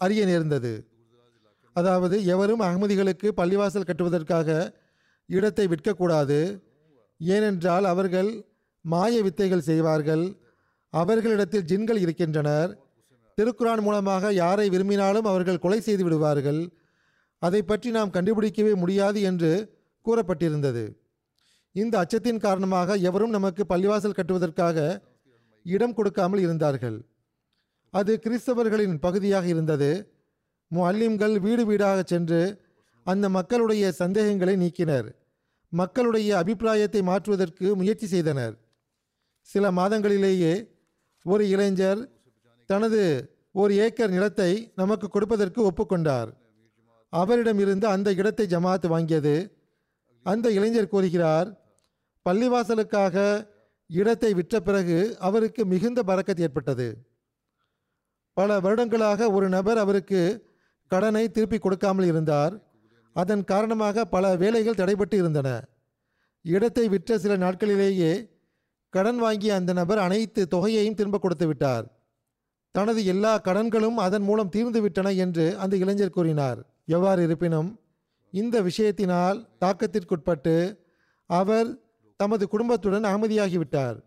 அறிய நேர்ந்தது. அதாவது எவரும் அகமதிகளுக்கு பள்ளிவாசல் கட்டுவதற்காக இடத்தை விற்கக்கூடாது. ஏனென்றால் அவர்கள் மாய வித்தைகள் செய்வார்கள். அவர்களிடத்தில் ஜின்கள் இருக்கின்றனர். திருக்குரான் மூலமாக யாரை விரும்பினாலும் அவர்கள் கொலை செய்து விடுவார்கள். அதை பற்றி நாம் கண்டுபிடிக்கவே முடியாது என்று கூறப்பட்டிருந்தது. இந்த அச்சத்தின் காரணமாக எவரும் நமக்கு பள்ளிவாசல் கட்டுவதற்காக இடம் கொடுக்காமல் இருந்தார்கள். அது கிறிஸ்தவர்களின் பகுதியாக இருந்தது. முஅல்லிம்கள் வீடு வீடாக சென்று அந்த மக்களுடைய சந்தேகங்களை நீக்கினர். மக்களுடைய அபிப்பிராயத்தை மாற்றுவதற்கு முயற்சி செய்தனர். சில மாதங்களிலேயே ஒரு இளைஞர் தனது ஒரு ஏக்கர் நிலத்தை நமக்கு கொடுப்பதற்கு ஒப்புக்கொண்டார். அவரிடமிருந்து அந்த இடத்தை ஜமாத் வாங்கியது. அந்த இளைஞர் கூறுகிறார் பள்ளிவாசலுக்காக இடத்தை விற்ற பிறகு அவருக்கு மிகுந்த பறக்கத் ஏற்பட்டது. பல வருடங்களாக ஒரு நபர் அவருக்கு கடனை திருப்பி கொடுக்காமல் இருந்தார். அதன் காரணமாக பல வேலைகள் தடைபட்டு இருந்தன. இடத்தை விற்ற சில நாட்களிலேயே கடன் வாங்கிய அந்த நபர் அனைத்து தொகையையும் திரும்ப கொடுத்து விட்டார். தனது எல்லா கடன்களும் அதன் மூலம் தீர்ந்துவிட்டன என்று அந்த இளைஞர் கூறினார். எவ்வாறு இருப்பினும் இந்த விஷயத்தினால் தாக்கத்திற்குட்பட்டு அவர் தமது குடும்பத்துடன் அமைதியாகிவிட்டார்.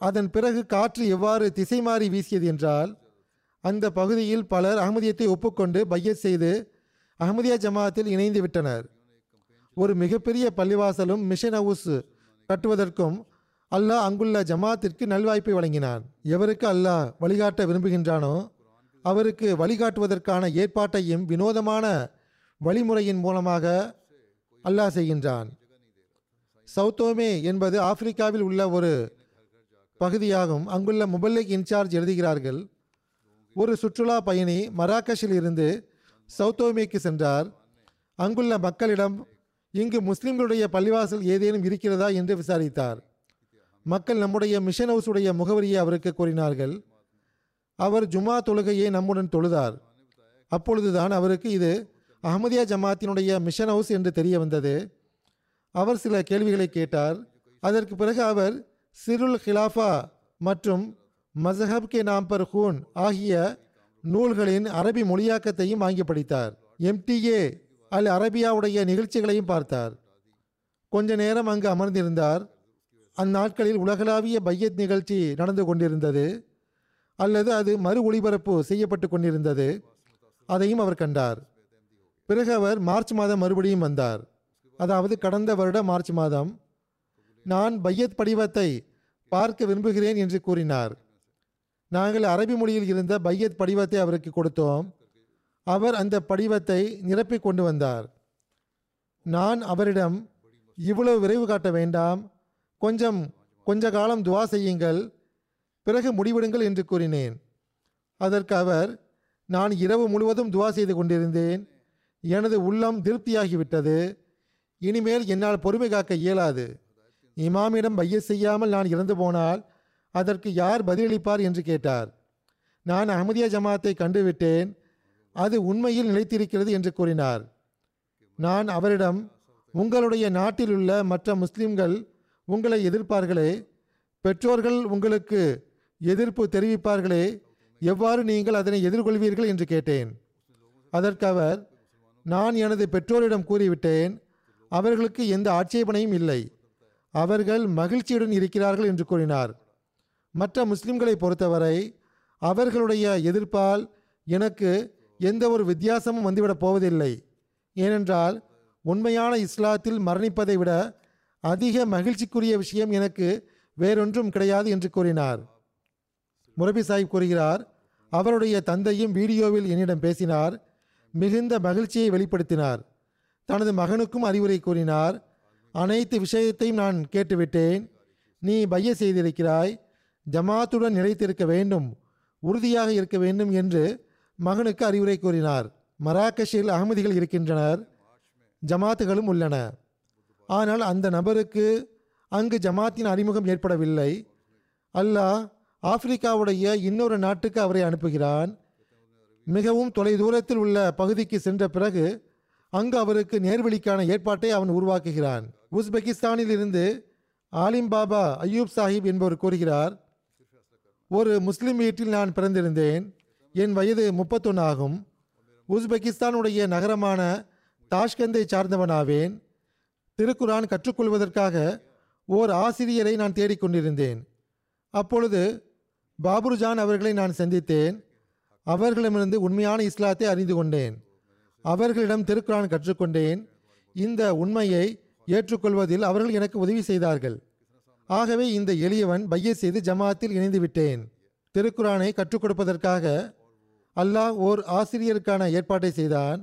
அதன் பிறகு காற்று எவ்வாறு திசை மாறி வீசியது என்றால் அந்த பகுதியில் பலர் அகமதியத்தை ஒப்புக்கொண்டு பையத் செய்து அகமதியா ஜமாத்தில் இணைந்து விட்டனர். ஒரு மிகப்பெரிய பள்ளிவாசலும் மிஷன் ஹவுஸ் கட்டுவதற்கும் அல்லாஹ் அங்குள்ள ஜமாத்திற்கு நல்வாய்ப்பை வழங்கினான். எவருக்கு அல்லாஹ் வழிகாட்ட விரும்புகின்றானோ அவருக்கு வழிகாட்டுவதற்கான ஏற்பாட்டையும் வினோதமான வழிமுறையின் மூலமாக அல்லாஹ் செய்கின்றான். சவுத்தோமே என்பது ஆப்பிரிக்காவில் உள்ள ஒரு பகுதியாகும். அங்குள்ள முபல்லிக் இன்சார்ஜ் எழுதுகிறார்கள் ஒரு சுற்றுலா பயணி மராக்கஷில் இருந்து சவுத்தோமேக்கு சென்றார். அங்குள்ள மக்களிடம் இங்கு முஸ்லிம்களுடைய பள்ளிவாசல் ஏதேனும் இருக்கிறதா? என்று விசாரித்தார். மக்கள் நம்முடைய மிஷன் ஹவுஸுடைய முகவரியை அவருக்கு கூறினார்கள். அவர் ஜுமா தொழுகையை நம்முடன் தொழுதார். அப்பொழுதுதான் அவருக்கு இது அஹமதியா ஜமாத்தினுடைய மிஷன் ஹவுஸ் என்று தெரிய வந்தது. அவர் சில கேள்விகளை கேட்டார். அதற்கு பிறகு அவர் சிருல் ஹிலாஃபா மற்றும் மசஹப் கே நாம் பர் ஹூன் ஆகிய நூல்களின் அரபி மொழியாக்கத்தையும் வாங்கி படித்தார். எம்டிஏ அல் அரபியாவுடைய நிகழ்ச்சிகளையும் பார்த்தார். கொஞ்ச நேரம் அங்கு அமர்ந்திருந்தார். அந்நாட்களில் உலகளாவிய பையத் நிகழ்ச்சி நடந்து கொண்டிருந்தது. அல்லது அது மறு ஒளிபரப்பு செய்யப்பட்டு கொண்டிருந்தது. அதையும் அவர் கண்டார். பிறகு அவர் மார்ச் மாதம் மறுபடியும் வந்தார். அதாவது கடந்த வருட மார்ச் மாதம் நான் பையத் படிவத்தை பார்க்க விரும்புகிறேன் என்று கூறினார். நாங்கள் அரபி மொழியில் இருந்த பையத் படிவத்தை அவருக்கு கொடுத்தோம். அவர் அந்த படிவத்தை நிரப்பி கொண்டு வந்தார். நான் அவரிடம் இவ்வளவு விரைவு காட்ட வேண்டாம். கொஞ்சம் கொஞ்ச காலம் துவா செய்யுங்கள். பிறகு முடிவிடுங்கள் என்று கூறினேன். அதற்கு அவர் நான் இரவு முழுவதும் துவா செய்து கொண்டிருந்தேன். எனது உள்ளம் திருப்தியாகிவிட்டது. இனிமேல் என்னால் பொறுமை காக்க இயலாது. இமாமிடம் பைய செய்யாமல் நான் இறந்து போனால் அதற்கு யார் பதிலளிப்பார் என்று கேட்டார். நான் அகமதியா ஜமாத்தை கண்டுவிட்டேன். அது உண்மையில் நிலைத்திருக்கிறது என்று கூறினார். நான் அவரிடம் உங்களுடைய நாட்டில் உள்ள மற்ற முஸ்லிம்கள் உங்களை எதிர்ப்பார்களே பெற்றோர்கள் உங்களுக்கு எதிர்ப்பு தெரிவிப்பார்களே எவ்வாறு நீங்கள் அதனை எதிர்கொள்வீர்கள் என்று கேட்டேன். அதற்கு அவர் நான் எனது பெற்றோரிடம் கூறிவிட்டேன். அவர்களுக்கு எந்த ஆட்சேபனையும் இல்லை. அவர்கள் மகிழ்ச்சியுடன் இருக்கிறார்கள் என்று கூறினார். மற்ற முஸ்லிம்களை பொறுத்தவரை அவர்களுடைய எதிர்ப்பால் எனக்கு எந்த ஒரு வித்தியாசமும் வந்துவிடப் போவதில்லை. ஏனென்றால் உண்மையான இஸ்லாத்தில் மரணிப்பதை விட அதிக மகிழ்ச்சிக்குரிய விஷயம் எனக்கு வேறொன்றும் கிடையாது என்று கூறினார். முரபி சாஹிப் கூறுகிறார் அவருடைய தந்தையும் வீடியோவில் என்னிடம் பேசினார் மிகுந்த மகிழ்ச்சியை வெளிப்படுத்தினார். தனது மகனுக்கும் அறிவுரை கூறினார். அனைத்து விஷயத்தையும் நான் கேட்டுவிட்டேன். நீ பைய செய்திருக்கிறாய். ஜமாத்துடன் நிலைத்திருக்க வேண்டும். உறுதியாக இருக்க வேண்டும் என்று மகனுக்கு அறிவுரை கூறினார். மராக்கஷில் அகமதிகள் இருக்கின்றனர். ஜமாத்துகளும் உள்ளன. ஆனால் அந்த நபருக்கு அங்கு ஜமாத்தின் அறிமுகம் ஏற்படவில்லை. அல்லாஹ் ஆப்பிரிக்காவுடைய இன்னொரு நாட்டுக்கு அவரை அனுப்புகிறான். மிகவும் தொலைதூரத்தில் உள்ள பகுதிக்கு சென்ற பிறகு அங்கு அவருக்கு நேர்வழிக்கான ஏற்பாட்டை அவன் உருவாக்குகிறான். உஸ்பெகிஸ்தானில் இருந்து ஆலிம் பாபா அய்யூப் சாஹிப் என்பவர் கூறுகிறார் ஒரு முஸ்லிம் வீட்டில் நான் பிறந்திருந்தேன். என் வயது முப்பத்தொன்று ஆகும். உஸ்பெகிஸ்தானுடைய நகரமான தாஷ்கந்தை சார்ந்தவனாவேன். திருக்குரான் கற்றுக்கொள்வதற்காக ஓர் ஆசிரியரை நான் தேடிக்கொண்டிருந்தேன் அப்பொழுது பாபுர்ஜான் அவர்களை நான் சந்தித்தேன். அவர்களிடமிருந்து உண்மையான இஸ்லாத்தை அறிந்து கொண்டேன். அவர்களிடம் திருக்குரான் கற்றுக்கொண்டேன். இந்த உண்மையை ஏற்றுக்கொள்வதில் அவர்கள் எனக்கு உதவி செய்தார்கள். ஆகவே இந்த எளியவன் பைய செய்து ஜமாத்தில் இணைந்து விட்டேன். திருக்குரானை கற்றுக் கொடுப்பதற்காக அல்லாஹ் ஓர் ஆசிரியருக்கான ஏற்பாட்டை செய்தான்.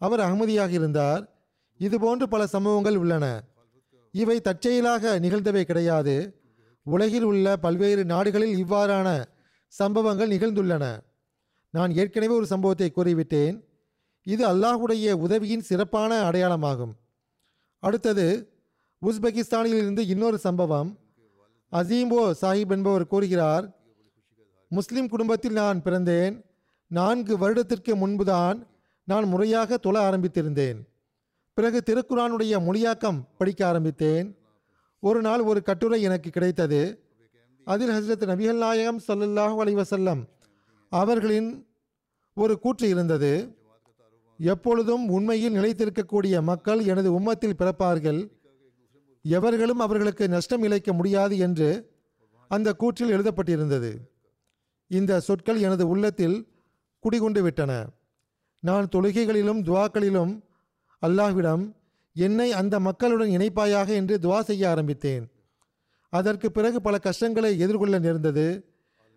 அவர் அகமதியாக இருந்தார். இதுபோன்று பல சம்பவங்கள் உள்ளன. இவை தற்செயலாக நிகழ்ந்தவை கிடையாது. உலகில் உள்ள பல்வேறு நாடுகளில் இவ்வாறான சம்பவங்கள் நிகழ்ந்துள்ளன. நான் ஏற்கனவே ஒரு சம்பவத்தை கூறிவிட்டேன். இது அல்லாஹுடைய உதவியின் சிறப்பான அடையாளமாகும். அடுத்தது உஸ்பெகிஸ்தானில் இருந்து இன்னொரு சம்பவம். அசீம்போ சாஹிப் என்பவர் கூறுகிறார் முஸ்லிம் குடும்பத்தில் நான் பிறந்தேன். நான்கு வருடத்திற்கு முன்புதான் நான் முறையாக தொழ ஆரம்பித்திருந்தேன். பிறகு திருக்குறானுடைய மொழியாக்கம் படிக்க ஆரம்பித்தேன். ஒரு நாள் ஒரு கட்டுரை எனக்கு கிடைத்தது. அதில் ஹசரத் நபிகள் நாயகம் ஸல்லல்லாஹு அலைவசல்லம் அவர்களின் ஒரு கூற்று இருந்தது. எப்பொழுதும் உண்மையில் நிலைத்திருக்கக்கூடிய மக்கள் எனது உம்மத்தில் பிறப்பார்கள். எவர்களும் அவர்களுக்கு நஷ்டம் இழைக்க முடியாது என்று அந்த கூற்றில் எழுதப்பட்டிருந்தது. இந்த சொற்கள் எனது உள்ளத்தில் குடிகொண்டு விட்டன. நான் தொழுகைகளிலும் துவாக்களிலும் அல்லாஹ்விடம் என்னை அந்த மக்களுடன் இணைப்பாயாக என்று துவா செய்ய ஆரம்பித்தேன். அதற்கு பிறகு பல கஷ்டங்களை எதிர்கொள்ள நேர்ந்தது.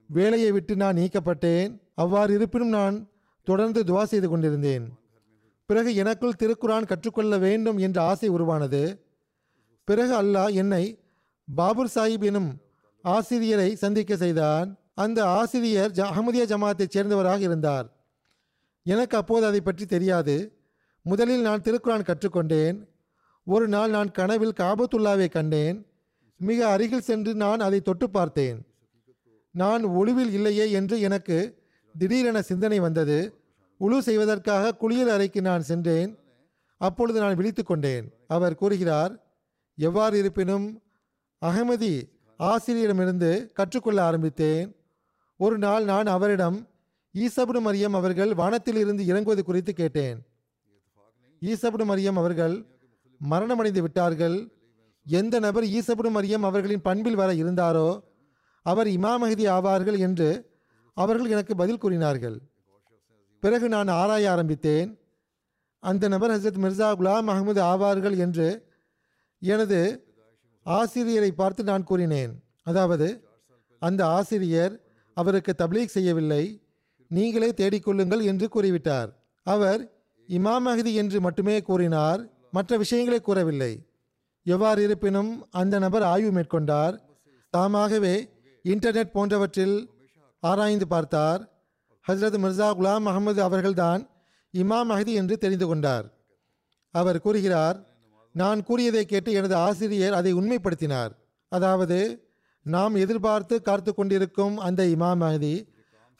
வேலையை விட்டு நான் நீக்கப்பட்டேன். அவ்வாறு இருப்பினும் நான் தொடர்ந்து துவா செய்து கொண்டிருந்தேன். பிறகு எனக்குள் திருக்குரான் கற்றுக்கொள்ள வேண்டும் என்ற ஆசை உருவானது. பிறகு அல்லாஹ் என்னை பாபுர் சாஹிப் எனும் ஆசிரியரை சந்திக்க செய்தான். அந்த ஆசிரியர் ஜ அஹமதியா ஜமாத்தைச் சேர்ந்தவராக இருந்தார். எனக்கு அப்போது அதை பற்றி தெரியாது. முதலில் நான் திருக்குரான் கற்றுக்கொண்டேன். ஒரு நாள் நான் கனவில் காபத்துல்லாவை கண்டேன். மிக அருகில் சென்று நான் அதை தொட்டு பார்த்தேன். நான் ஒளிவில் இல்லையே என்று எனக்கு திடீரென சிந்தனை வந்தது. உழு செய்வதற்காக குளியல் அறைக்கு நான் சென்றேன். அப்பொழுது நான் விழித்து கொண்டேன். அவர் கூறுகிறார் எவ்வாறு இருப்பினும் அகமதி ஆசிரியரிடமிருந்து கற்றுக்கொள்ள ஆரம்பித்தேன். ஒரு நாள் நான் அவரிடம் ஈசபுடு மரியம் அவர்கள் வானத்திலிருந்து இறங்குவது குறித்து கேட்டேன். ஈசபுடு மரியம் அவர்கள் மரணமடைந்து விட்டார்கள். எந்த நபர் ஈசபுடு மரியம் அவர்களின் பண்பில் வர இருந்தாரோ அவர் இமாமகதி ஆவார்கள் என்று அவர்கள் எனக்கு பதில் கூறினார்கள். பிறகு நான் ஆராய ஆரம்பித்தேன். அந்த நபர் ஹசரத் மிர்சா குலாம் அகமது ஆவார்கள் என்று எனது ஆசிரியரை பார்த்து நான் கூறினேன். அதாவது அந்த ஆசிரியர் அவருக்கு தப்லீக் செய்யவில்லை நீங்களே தேடிக்கொள்ளுங்கள் என்று கூறிவிட்டார். அவர் இமாம் மஹதி என்று மட்டுமே கூறினார் மற்ற விஷயங்களை கூறவில்லை. எவ்வாறு இருப்பினும் அந்த நபர் ஆய்வு மேற்கொண்டார் தாமாகவே இன்டர்நெட் போன்றவற்றில் ஆராய்ந்து பார்த்தார். ஹசரத் மிர்சா குலாம் அகமது அவர்கள்தான் இமாம் மஹதி என்று தெரிந்து கொண்டார். அவர் கூறுகிறார் நான் கூறியதை கேட்டு எனது ஆசிரியர் அதை உண்மைப்படுத்தினார். அதாவது நாம் எதிர்பார்த்து காத்து கொண்டிருக்கும் அந்த இமாம் மஹதி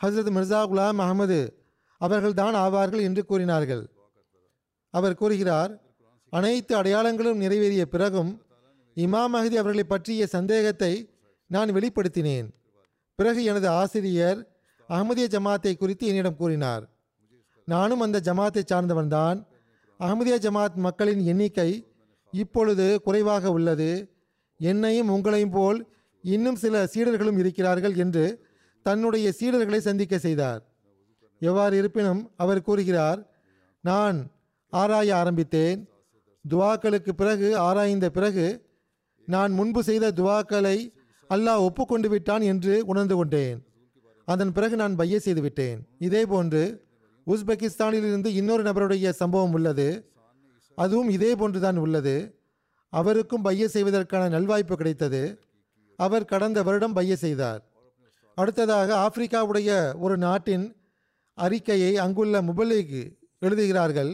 ஹசரத் மிர்சா குலாம் அகமது அவர்கள்தான் ஆவார்கள் என்று கூறினார்கள். அவர் கூறுகிறார் அனைத்து அடையாளங்களும் நிறைவேறிய பிறகும் இமாம் மஹதி அவர்களை பற்றிய சந்தேகத்தை நான் வெளிப்படுத்தினேன். பிறகு எனது ஆசிரியர் அகமதிய ஜமாத்தை குறித்து என்னிடம் கூறினார். நானும் அந்த ஜமாத்தை சார்ந்தவன்தான் அகமதிய ஜமாத் மக்களின் எண்ணிக்கை இப்பொழுது குறைவாக உள்ளது. என்னையும் உங்களையும் போல் இன்னும் சில சீடர்களும் இருக்கிறார்கள் என்று தன்னுடைய சீடர்களை சந்திக்க செய்தார். எவ்வாறு இருப்பினும் அவர் கூறுகிறார் நான் ஆராய ஆரம்பித்தேன். துவாக்களுக்கு பிறகு ஆராய்ந்த பிறகு நான் முன்பு செய்த துவாக்களை அல்லாஹ் ஒப்புக்கொண்டு விட்டான் என்று உணர்ந்து கொண்டேன். அதன் பிறகு நான் பைய செய்து விட்டேன் இதே போன்று உஸ்பெகிஸ்தானில் இருந்து இன்னொரு நபருடைய சம்பவம் உள்ளது. அதுவும் இதே போன்றுதான் உள்ளது. அவருக்கும் பைய செய்வதற்கான நல்வாய்ப்பு கிடைத்தது. அவர் கடந்த வருடம் பைய செய்தார். அடுத்ததாக ஆப்பிரிக்காவுடைய ஒரு நாட்டின் அறிக்கையை அங்குள்ள முபல்லிக் எழுதுகிறார்கள்.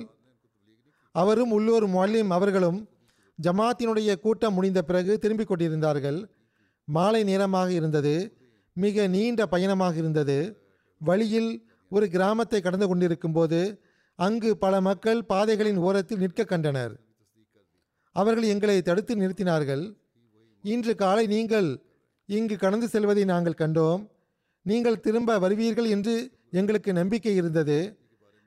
அவரும் உள்ளூர் மொல்லிம் அவர்களும் ஜமாத்தினுடைய கூட்டம் முடிந்த பிறகு திரும்பிக் கொண்டிருந்தார்கள். மாலை நேரமாக இருந்தது. மிக நீண்ட பயணமாக இருந்தது. வழியில் ஒரு கிராமத்தை கடந்து கொண்டிருக்கும்போது அங்கு பல மக்கள் பாதைகளின் ஓரத்தில் நிற்க கண்டனர். அவர்கள் எங்களை தடுத்து நிறுத்தினார்கள். இன்று காலை நீங்கள் இங்கு கடந்து செல்வதை நாங்கள் கண்டோம். நீங்கள் திரும்ப வருவீர்கள் என்று எங்களுக்கு நம்பிக்கை இருந்தது.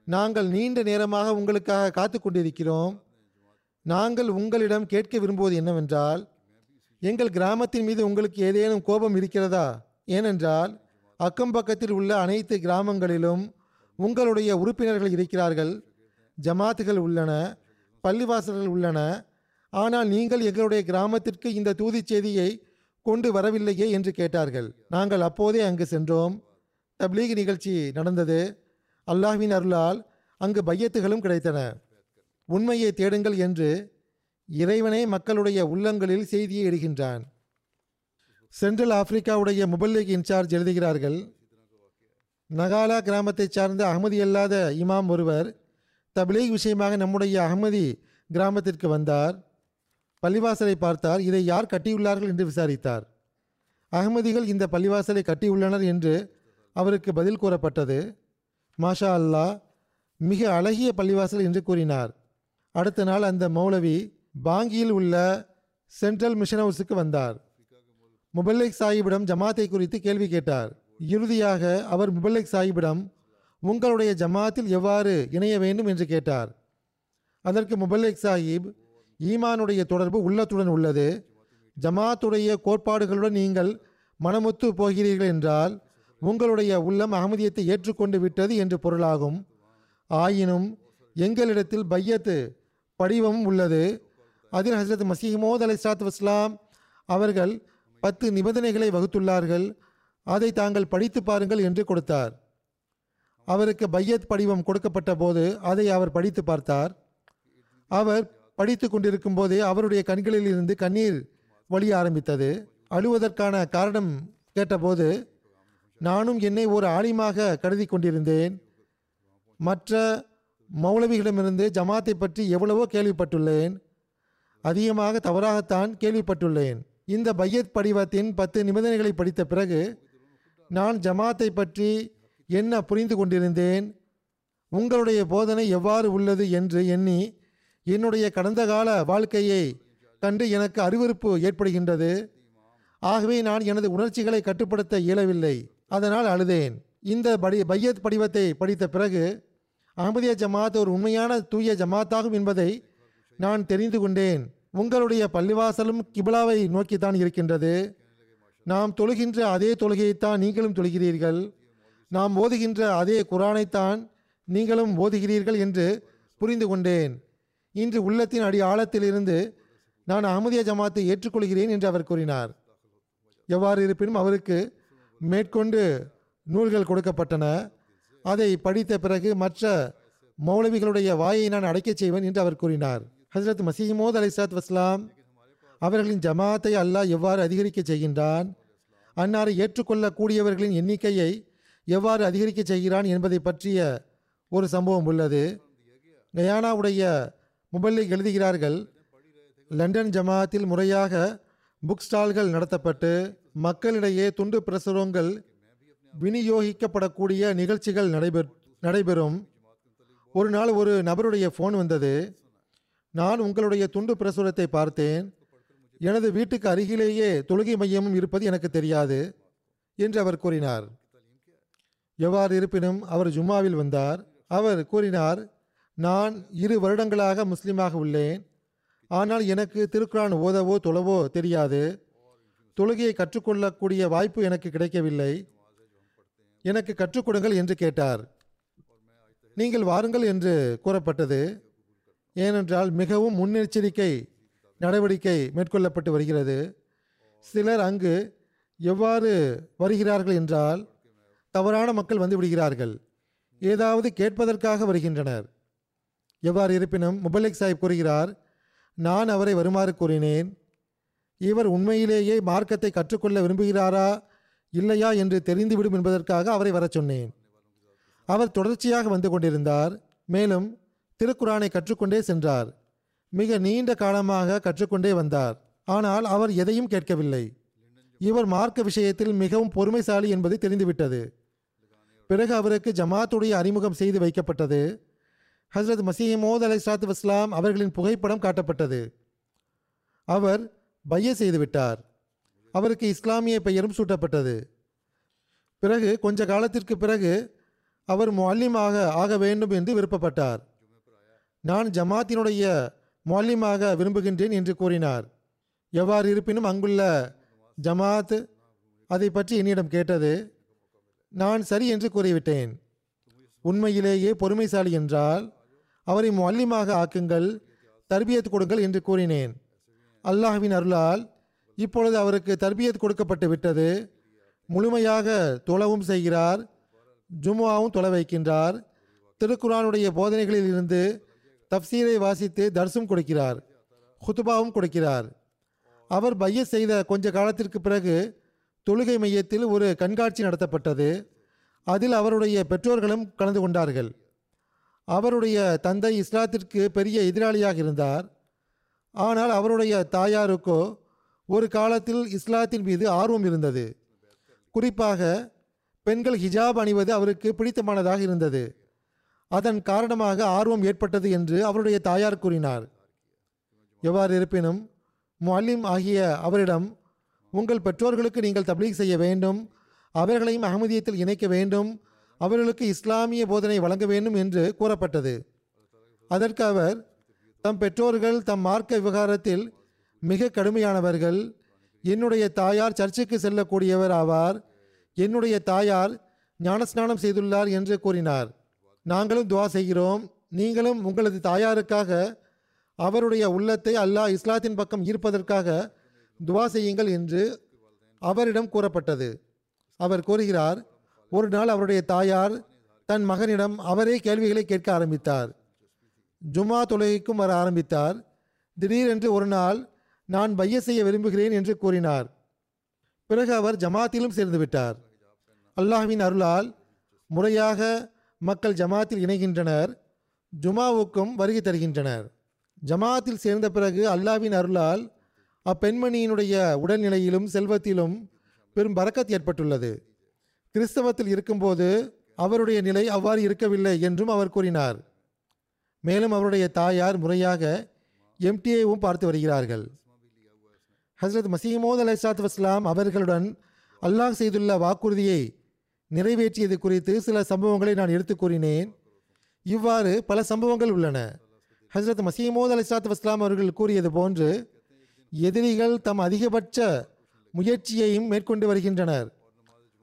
நாங்கள் நீண்ட நேரமாக உங்களுக்காக காத்து கொண்டிருக்கிறோம். நாங்கள் உங்களிடம் கேட்க விரும்புவது என்னவென்றால் எங்கள் கிராமத்தின் மீது உங்களுக்கு ஏதேனும் கோபம் இருக்கிறதா? ஏனென்றால் அக்கம் பக்கத்தில் உள்ள அனைத்து கிராமங்களிலும் உங்களுடைய உறுப்பினர்கள் இருக்கிறார்கள். ஜமாத்துகள் உள்ளன பள்ளிவாசல்கள் உள்ளன. ஆனால் நீங்கள் எங்களுடைய கிராமத்திற்கு இந்த தூதிச் செய்தியை கொண்டு வரவில்லையே என்று கேட்டார்கள். நாங்கள் அப்போதே அங்கு சென்றோம். தப்லீக் நிகழ்ச்சி நடந்தது. அல்லாஹ்வின் அருளால் அங்கு பையத்துகளும் கிடைத்தன. உண்மையை தேடுங்கள் என்று இறைவனே மக்களுடைய உள்ளங்களில் செய்தியை இடுகின்றான். சென்ட்ரல் ஆப்பிரிக்காவுடைய முபல்லிக் இன்சார்ஜ் எழுதுகிறார்கள். நகாலா கிராமத்தைச் சார்ந்த அகமதி அல்லாத இமாம் ஒருவர் தபிலீக் விஷயமாக நம்முடைய அகமதி கிராமத்திற்கு வந்தார். பள்ளிவாசலை பார்த்தார். இதை யார் கட்டியுள்ளார்கள் என்று விசாரித்தார். அகமதிகள் இந்த பள்ளிவாசலை கட்டியுள்ளனர் என்று அவருக்கு பதில் கூறப்பட்டது. மாஷா அல்லாஹ் மிக அழகிய பள்ளிவாசல் என்று கூறினார். அடுத்த நாள் அந்த மௌலவி பாங்கியில் உள்ள சென்ட்ரல் மிஷன் ஹவுஸுக்கு வந்தார். முபல்லிக் சாஹிபிடம் ஜமாத்தை குறித்து கேள்வி கேட்டார். இறுதியாக அவர் முபல்லிக் சாஹிபிடம் உங்களுடைய ஜமாத்தில் எவ்வாறு இணைய வேண்டும்? என்று கேட்டார். அதற்கு முபல்லிக் சாஹிப் ஈமானுடைய தொடர்பு உள்ளத்துடன் உள்ளது. ஜமாத்துடைய கோட்பாடுகளுடன் நீங்கள் மனமொத்து போகிறீர்கள் என்றால் உங்களுடைய உள்ளம் அகமதியத்தை ஏற்றுக்கொண்டு விட்டது என்று பொருளாகும். ஆயினும் எங்களிடத்தில் பையத்து படிவமும் உள்ளது. அதில் ஹசரத் மசீமோத் அலை சாத் வஸ்லாம் அவர்கள் பத்து நிபந்தனைகளை வகுத்துள்ளார்கள். அதை தாங்கள் படித்து பாருங்கள் என்று கொடுத்தார். அவருக்கு பையத் படிவம் கொடுக்கப்பட்ட போது அதை அவர் படித்து பார்த்தார். அவர் படித்து கொண்டிருக்கும் போதே அவருடைய கண்களில் இருந்து கண்ணீர் வழிய ஆரம்பித்தது. அழுவதற்கான காரணம் கேட்டபோது நானும் என்னை ஒரு ஆலிமாக கருதி கொண்டிருந்தேன். மற்ற மௌலவிகளிடமிருந்து ஜமாத்தை பற்றி எவ்வளவோ கேள்விப்பட்டுள்ளேன். அதிகமாக தவறாகத்தான் கேள்விப்பட்டுள்ளேன். இந்த பையத் படிவத்தின் பத்து நிபந்தனைகளை படித்த பிறகு நான் ஜமாத்தை பற்றி என்ன புரிந்து கொண்டிருந்தேன்? உங்களுடைய போதனை எவ்வாறு உள்ளது என்று எண்ணி என்னுடைய கடந்த கால வாழ்க்கையை கண்டு எனக்கு அருவருப்பு ஏற்படுகின்றது. ஆகவே நான் எனது உணர்ச்சிகளை கட்டுப்படுத்த இயலவில்லை. அதனால் அழுதேன். இந்த படி பையத் படிவத்தை படித்த பிறகு அகமதிய ஜமாத் ஒரு உண்மையான தூய ஜமாத்தாகும் என்பதை நான் தெரிந்து கொண்டேன். உங்களுடைய பள்ளிவாசலும் கிபிலாவை நோக்கித்தான் இருக்கின்றது. நாம் தொழுகின்ற அதே தொழுகையைத்தான் நீங்களும் தொழுகிறீர்கள். நாம் ஓதுகின்ற அதே குரானைத்தான் நீங்களும் ஓதுகிறீர்கள் என்று புரிந்து கொண்டேன். இன்று உள்ளத்தின் அடி ஆழத்திலிருந்து நான் அகமதிய ஜமாத்தை ஏற்றுக்கொள்கிறேன் என்று அவர் கூறினார். எவ்வாறு இருப்பினும் அவருக்கு மேற்கொண்டு நூல்கள் கொடுக்கப்பட்டன. அதை படித்த பிறகு மற்ற மௌலவிகளுடைய வாயை நான் அடைக்கச் செய்வேன் என்று அவர் கூறினார். ஹசரத் மசீமோத் அலிசாத் வஸ்லாம் அவர்களின் ஜமாத்தை அல்லாஹ் எவ்வாறு அதிகரிக்க செய்கின்றான்? அன்னாரை ஏற்றுக்கொள்ளக்கூடியவர்களின் எண்ணிக்கையை எவ்வாறு அதிகரிக்க செய்கிறான் என்பதை பற்றிய ஒரு சம்பவம் உள்ளது. கயானாவுடைய முபல்லிக் எழுதுகிறார்கள் லண்டன் ஜமாத்தில் முறையாக புக் ஸ்டால்கள் நடத்தப்பட்டு மக்களிடையே துண்டு பிரசுரங்கள் விநியோகிக்கப்படக்கூடிய நிகழ்ச்சிகள் நடைபெற் நடைபெறும். ஒரு நாள் ஒரு நபருடைய ஃபோன் வந்தது. நான் உங்களுடைய துண்டு பிரசுரத்தை பார்த்தேன். எனது வீட்டுக்கு அருகிலேயே தொழுகை மையமும் இருப்பது எனக்கு தெரியாது என்று அவர் கூறினார். எவ்வாறு இருப்பினும் அவர் ஜும்மாவில் வந்தார். அவர் கூறினார் நான் இரு வருடங்களாக முஸ்லீமாக உள்ளேன். ஆனால் எனக்கு திருக்குறான் ஓதவோ தொழவோ தெரியாது. தொழுகையை கற்றுக்கொள்ளக்கூடிய வாய்ப்பு எனக்கு கிடைக்கவில்லை. எனக்கு கற்றுக்கொடுங்கள் என்று கேட்டார். நீங்கள் வாருங்கள் என்று கூறப்பட்டது. ஏனென்றால் மிகவும் முன்னெச்சரிக்கை நடவடிக்கை மேற்கொள்ளப்பட்டு வருகிறது. சிலர் அங்கு எவ்வாறு வருகிறார்கள் என்றால் தவறான மக்கள் வந்து விடுகிறார்கள். ஏதாவது கேட்பதற்காக வருகின்றனர். எவ்வாறு இருப்பினும் முபலிக் சாஹிப் கூறுகிறார் நான் அவரை வருமாறு கூறினேன். இவர் உண்மையிலேயே மார்க்கத்தை கற்றுக்கொள்ள விரும்புகிறாரா இல்லையா என்று தெரிந்துவிடும் என்பதற்காக அவரை வரச் சொன்னேன். அவர் தொடர்ச்சியாக வந்து கொண்டிருந்தார். மேலும் திருக்குரானை கற்றுக்கொண்டே சென்றார். மிக நீண்ட காலமாக கற்றுக்கொண்டே வந்தார். ஆனால் அவர் எதையும் கேட்கவில்லை. இவர் மார்க்க விஷயத்தில் மிகவும் பொறுமைசாலி என்பது தெரிந்துவிட்டது. பிறகு அவருக்கு ஜமாத்துடைய அறிமுகம் செய்து வைக்கப்பட்டது. ஹஸ்ரத் மசீமோத் அலை சாத்து இஸ்லாம் அவர்களின் புகைப்படம் காட்டப்பட்டது. அவர் பைய செய்துவிட்டார் அவருக்கு இஸ்லாமிய பெயரும் சூட்டப்பட்டது. பிறகு கொஞ்ச காலத்திற்கு பிறகு அவர் மல்லிமாக ஆக வேண்டும் என்று விருப்பப்பட்டார். நான் ஜமாத்தினுடைய முல்லிமாக விரும்புகின்றேன் என்று கூறினார். எவ்வாறு இருப்பினும் அங்குள்ள ஜமாத் அதை பற்றி என்னிடம் கேட்டது நான் சரி என்று கூறிவிட்டேன். உண்மையிலேயே பொறுமைசாலி என்றால் அவரை மல்லிமாக ஆக்குங்கள் தர்பியத் கொடுங்கள் என்று கூறினேன். அல்லாஹ்வின் அருளால் இப்பொழுது அவருக்கு தர்பியத் கொடுக்கப்பட்டு விட்டது. முழுமையாக தொலவும் செய்கிறார் ஜும்மாவும் தொலை வைக்கின்றார். திருக்குரானுடைய போதனைகளில் இருந்து தப்சீரை வாசித்து தர்சும் கொடுக்கிறார் ஹுத்துபாவும் கொடுக்கிறார். அவர் பைய செய்த கொஞ்ச காலத்திற்கு பிறகு தொழுகை மையத்தில் ஒரு கண்காட்சி நடத்தப்பட்டது. அதில் அவருடைய பெற்றோர்களும் கலந்து கொண்டார்கள். அவருடைய தந்தை இஸ்லாத்திற்கு பெரிய எதிராளியாக இருந்தார். ஆனால் அவருடைய தாயாருக்கோ ஒரு காலத்தில் இஸ்லாத்தின் மீது ஆர்வம் இருந்தது. குறிப்பாக பெண்கள் ஹிஜாப் அணிவது அவருக்கு பிடித்தமானதாக இருந்தது. அதன் காரணமாக ஆர்வம் ஏற்பட்டது என்று அவருடைய தாயார் கூறினார். எவ்வாறு இருப்பினும் முல்லிம் ஆகிய அவரிடம் உங்கள் பெற்றோர்களுக்கு நீங்கள் தப்லீக் செய்ய வேண்டும் அவர்களையும் அகமதியத்தில் இணைக்க வேண்டும் அவர்களுக்கு இஸ்லாமிய போதனை வழங்க வேண்டும் என்று கூறப்பட்டது. அதற்கு அவர் தம் பெற்றோர்கள் தம் மார்க்க விவகாரத்தில் மிக கடுமையானவர்கள் என்னுடைய தாயார் சர்ச்சுக்கு செல்லக்கூடியவர் ஆவார் என்னுடைய தாயார் ஞானஸ்நானம் செய்துள்ளார் என்று கூறினார். நாங்களும் துவா செய்கிறோம். நீங்களும் உங்களது தாயாருக்காக அவருடைய உள்ளத்தை அல்லாஹ் இஸ்லாத்தின் பக்கம் ஈர்ப்பதற்காக துவா செய்யுங்கள் என்று அவரிடம் கூறப்பட்டது. அவர் கூறுகிறார் ஒரு நாள் அவருடைய தாயார் தன் மகனிடம் அவரே கேள்விகளை கேட்க ஆரம்பித்தார். ஜுமா தொழுகைக்கும் வர ஆரம்பித்தார். திடீரென்று ஒரு நாள் நான் பைய செய்ய விரும்புகிறேன் என்று கூறினார். பிறகு அவர் ஜமாத்திலும் சேர்ந்து விட்டார். அல்லாஹ்வின் அருளால் முறையாக மக்கள் ஜமாத்தில் இணைகின்றனர். ஜுமாவுக்கும் வருகை தருகின்றனர். ஜமாத்தில் சேர்ந்த பிறகு அல்லாஹ்வின் அருளால் அப்பெண்மணியினுடைய உடல்நிலையிலும் செல்வத்திலும் பெரும் பறக்கத் ஏற்பட்டுள்ளது. கிறிஸ்தவத்தில் இருக்கும்போது அவருடைய நிலை அவ்வாறு இருக்கவில்லை என்றும் அவர் கூறினார். மேலும் அவருடைய தாயார் முறையாக எம்டிஏவும் பார்த்து வருகிறார்கள். ஹசரத் மசீமோத் அலைசாத் வஸ்லாம் அவர்களுடன் அல்லாஹ் செய்துள்ள வாக்குறுதியை நிறைவேற்றியது குறித்து சில சம்பவங்களை நான் எடுத்து கூறினேன். இவ்வாறு பல சம்பவங்கள் உள்ளன. ஹசரத் மசீமோத் அலைசாத் வஸ்லாம் அவர்கள் கூறியது போன்று எதிரிகள் தம் அதிகபட்ச முயற்சியையும் மேற்கொண்டு வருகின்றனர்.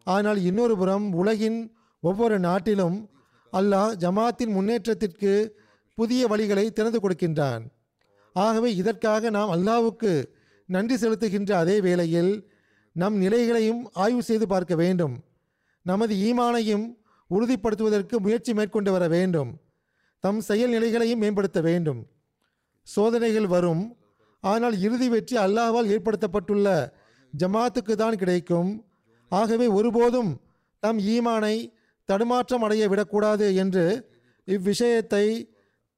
ஆனால் இன்னொரு புறம் உலகின் ஒவ்வொரு நாட்டிலும் அல்லாஹ் ஜமாத்தின் முன்னேற்றத்திற்கு புதிய வழிகளை திறந்து கொடுக்கின்றான். ஆகவே இதற்காக நாம் அல்லாவுக்கு நன்றி செலுத்துகின்ற அதே வேளையில் நம் நிலைகளையும் ஆய்வு செய்து பார்க்க வேண்டும். நமது ஈமானையும் உறுதிப்படுத்துவதற்கு முயற்சி மேற்கொண்டு வர வேண்டும். தம் செயல் நிலைகளையும் மேம்படுத்த வேண்டும். சோதனைகள் வரும். ஆனால் இறுதி வெற்றி அல்லாஹால் ஏற்படுத்தப்பட்டுள்ள ஜமாத்துக்கு தான் கிடைக்கும். ஆகவே ஒருபோதும் தம் ஈமானை தடுமாற்றம் அடைய விடக்கூடாது என்று இவ்விஷயத்தை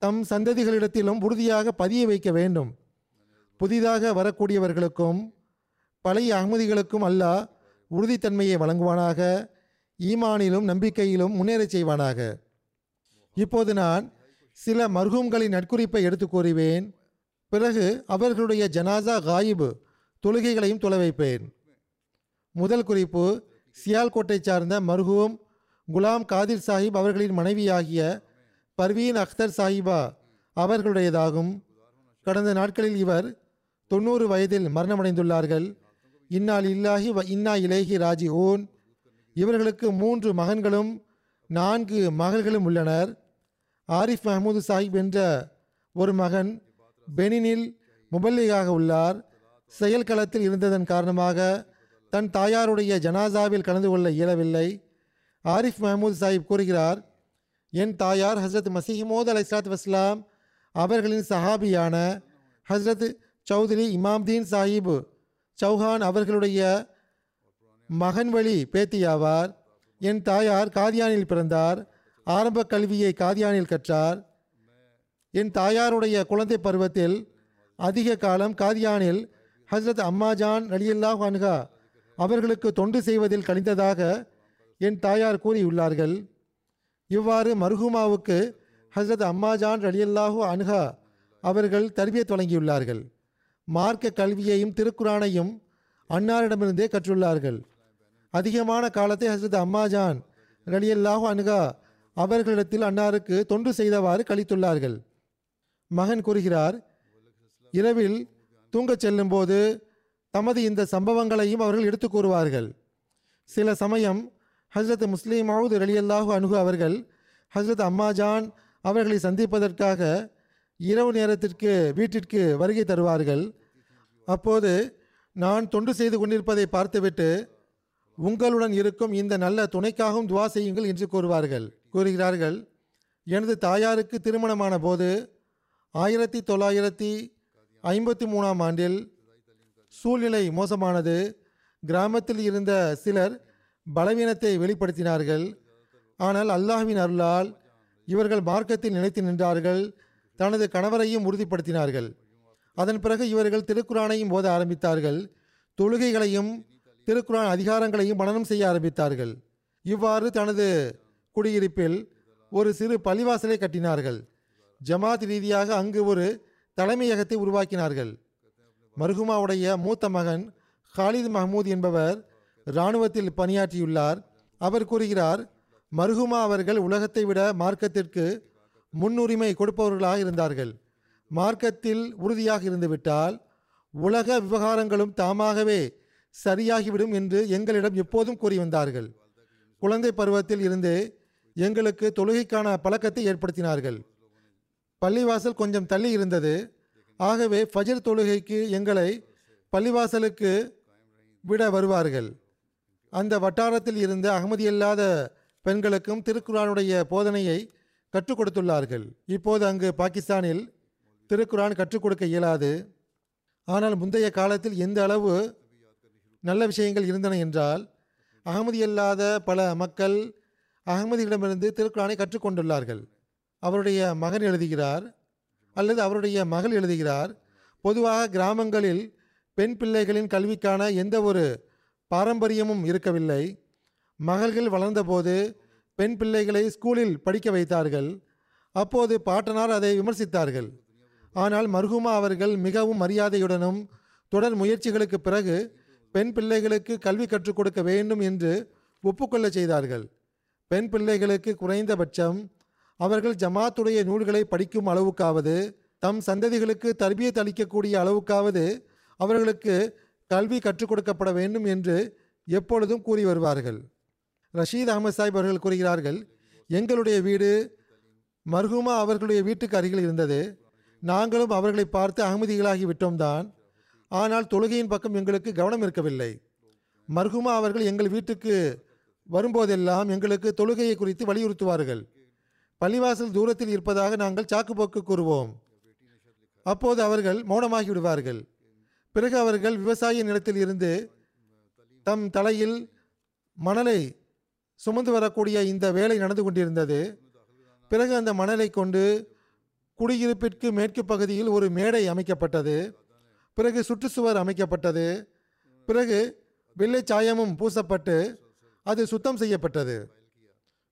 தம் சந்ததிகளிடத்திலும் உறுதியாக பதிய வைக்க வேண்டும். புதிதாக வரக்கூடியவர்களுக்கும் பழைய அகமதிகளுக்கும் அல்லாஹ் உறுதித்தன்மையை வழங்குவானாக. ஈமானிலும் நம்பிக்கையிலும் முன்னேறச் செய்வானாக. இப்போது நான் சில மர்ஹூம்களின் நட்குறிப்பை எடுத்து கூறுவேன். பிறகு அவர்களுடைய ஜனாசா காயிபு தொழுகைகளையும் தொலை வைப்பேன். முதல் குறிப்பு சியால்கோட்டை சார்ந்த மர்ஹூம் குலாம் காதிர் சாஹிப் அவர்களின் மனைவியாகிய பர்வீன் அக்தர் சாஹிபா அவர்களுடையதாகும். கடந்த நாட்களில் இவர் தொண்ணூறு வயதில் மரணமடைந்துள்ளார்கள். இன்னால் இல்லாஹி வ இன்னா இலேஹி ராஜி ஓன் இவர்களுக்கு மூன்று மகன்களும் நான்கு மகள்களும் உள்ளனர். ஆரிஃப் மஹமூது சாஹிப் என்ற ஒரு மகன் பெனினில் முபல்லிகாக உள்ளார். செயல்களத்தில் இருந்ததன் காரணமாக தன் தாயாருடைய ஜனாசாவில் கலந்து கொள்ள இயலவில்லை. ஆரிஃப் மஹமூத் சாஹிப் கூறுகிறார் என் தாயார் ஹஸ்ரத் மசீமோத் அலை சலாத் வஸ்லாம் அவர்களின் சஹாபியான ஹஸ்ரத் சௌத்ரி இமாம்தீன் சாஹிப் சௌஹான் அவர்களுடைய மகன் வழி பேத்தியாவார். என் தாயார் காதியானில் பிறந்தார். ஆரம்ப கல்வியை காதியானில் கற்றார். என் தாயாருடைய குழந்தை பருவத்தில் அதிக காலம் காதியானில் ஹஸ்ரத் அம்மாஜான் அலியல்லாஹ் அன்ஹா அவர்களுக்கு தொண்டு செய்வதில் கழிந்ததாக என் தாயார் கூறியுள்ளார்கள். இவ்வாறு மருகுமாவுக்கு ஹஸ்ரத் அம்மாஜான் ரலியல்லாஹு அன்ஹா அவர்கள் தருவியத் தொடங்கியுள்ளார்கள். மார்க்க கல்வியையும் திருக்குரானையும் அன்னாரிடமிருந்தே கற்றுள்ளார்கள். அதிகமான காலத்தை ஹஸ்ரத் அம்மாஜான் ரலியல்லாஹு அணுகா அவர்களிடத்தில் அன்னாருக்கு தொண்டு செய்தவாறு கழித்துள்ளார்கள். மகன் கூறுகிறார் இரவில் தூங்கச் செல்லும்போது தமது இந்த சம்பவங்களையும் அவர்கள் எடுத்து கூறுவார்கள். சில சமயம் ஹஸ்ரத் முஸ்லீம் மவுத் ரலியல்லாஹு அணுகு அவர்கள் ஹஸ்ரத் அம்மாஜான் அவர்களை சந்திப்பதற்காக இரவு நேரத்திற்கு வீட்டிற்கு வருகை தருவார்கள். அப்போது நான் தொண்டு செய்து கொண்டிருப்பதை பார்த்துவிட்டு உங்களுடன் இருக்கும் இந்த நல்ல துணைக்காகவும் துவா செய்யுங்கள் என்று கூறுவார்கள். கூறுகிறார்கள் எனது தாயாருக்கு திருமணமான போது ஆயிரத்தி தொள்ளாயிரத்தி ஐம்பத்தி மூணாம் ஆண்டில் சூழ்நிலை மோசமானது. கிராமத்தில் இருந்த சிலர் பலவீனத்தை வெளிப்படுத்தினார்கள். ஆனால் அல்லாஹ்வின் அருளால் இவர்கள் மார்க்கத்தில் நிலைத்து நின்றார்கள். தனது கணவரையும் உறுதிப்படுத்தினார்கள். அதன் பிறகு இவர்கள் திருக்குரானையும் போத ஆரம்பித்தார்கள். தொழுகைகளையும் திருக்குரான் அதிகாரங்களையும் மனனம் செய்ய ஆரம்பித்தார்கள். இவ்வாறு தனது குடியிருப்பில் ஒரு சிறு பள்ளிவாசலை கட்டினார்கள். ஜமாத் ரீதியாக அங்கு ஒரு தலைமையகத்தை உருவாக்கினார்கள். மர்ஹுமாவுடைய மூத்த மகன் ஹாலித் மஹமூத் என்பவர் இராணுவத்தில் பணியாற்றியுள்ளார். அவர் கூறுகிறார் மர்ஹுமா அவர்கள் உலகத்தை விட மார்க்கத்திற்கு முன்னுரிமை கொடுப்பவர்களாக இருந்தார்கள். மார்க்கத்தில் உறுதியாக இருந்துவிட்டால் உலக விவகாரங்களும் தாமாகவே சரியாகிவிடும் என்று எங்களிடம் எப்போதும் கூறி வந்தார்கள். குழந்தை பருவத்தில் இருந்தே எங்களுக்கு தொழுகைக்கான பழக்கத்தை ஏற்படுத்தினார்கள். பள்ளிவாசல் கொஞ்சம் தள்ளி இருந்தது. ஆகவே ஃபஜர் தொழுகைக்கு எங்களை பள்ளிவாசலுக்கு விட வருவார்கள். அந்த வட்டாரத்தில் இருந்த அகமதியில்லாத பெண்களுக்கும் திருக்குரானுடைய போதனையை கற்றுக் கொடுத்துள்ளார்கள். இப்போது அங்கு பாகிஸ்தானில் திருக்குரான் கற்றுக் கொடுக்க இயலாது. ஆனால் முந்தைய காலத்தில் எந்த அளவு நல்ல விஷயங்கள் இருந்தன என்றால் அகமதி அல்லாத பல மக்கள் அகமதியிடமிருந்து திருக்குறானை கற்றுக்கொண்டுள்ளார்கள். அவருடைய மகன் எழுதுகிறார் அல்லது அவருடைய மகள் எழுதுகிறார் பொதுவாக கிராமங்களில் பெண் பிள்ளைகளின் கல்விக்கான எந்த ஒரு பாரம்பரியமும் இருக்கவில்லை. மகள்கள் வளர்ந்தபோது பெண் பிள்ளைகளை ஸ்கூலில் படிக்க வைத்தார்கள். அப்போது பாட்டனார் அதை விமர்சித்தார்கள். ஆனால் மர்ஹூமா அவர்கள் மிகவும் மரியாதையுடனும் தொடர் முயற்சிகளுக்கு பிறகு பெண் பிள்ளைகளுக்கு கல்வி கற்றுக் கொடுக்க வேண்டும் என்று ஒப்புக்கொள்ள செய்தார்கள். பெண் பிள்ளைகளுக்கு குறைந்தபட்சம் அவர்கள் ஜமாத்துடைய நூல்களை படிக்கும் அளவுக்காவது தம் சந்ததிகளுக்கு தர்பியத் அளிக்கக்கூடிய அளவுக்காவது அவர்களுக்கு கல்வி கற்றுக் கொடுக்கப்பட வேண்டும் என்று எப்பொழுதும் கூறி வருவார்கள். ரஷீத் அகமது சாஹிப் அவர்கள் கூறுகிறார்கள் எங்களுடைய வீடு மர்ஹூமா அவர்களுடைய வீட்டுக்கு அருகில் இருந்தது. நாங்களும் அவர்களை பார்த்து அகமதிகளாகி விட்டோம்தான் ஆனால் தொழுகையின் பக்கம் எங்களுக்கு கவனம் இருக்கவில்லை. மர்ஹுமா அவர்கள் எங்கள் வீட்டுக்கு வரும்போதெல்லாம் எங்களுக்கு தொழுகையை குறித்து வலியுறுத்துவார்கள். பள்ளிவாசல் தூரத்தில் இருப்பதாக நாங்கள் சாக்குப்போக்கு கூறுவோம். அப்போது அவர்கள் மௌனமாகி விடுவார்கள் பிறகு அவர்கள் விவசாய நிலத்தில் இருந்து தம் தலையில் மணலை சுமந்து வரக்கூடிய இந்த வேலை நடந்து கொண்டிருந்தது. பிறகு அந்த மணலை கொண்டு குடியிருப்பிற்கு மேற்கு பகுதியில் ஒரு மேடை அமைக்கப்பட்டது. பிறகு சுற்றுச்சுவர் அமைக்கப்பட்டது. பிறகு வெள்ளை சாயமும் பூசப்பட்டு அது சுத்தம் செய்யப்பட்டது.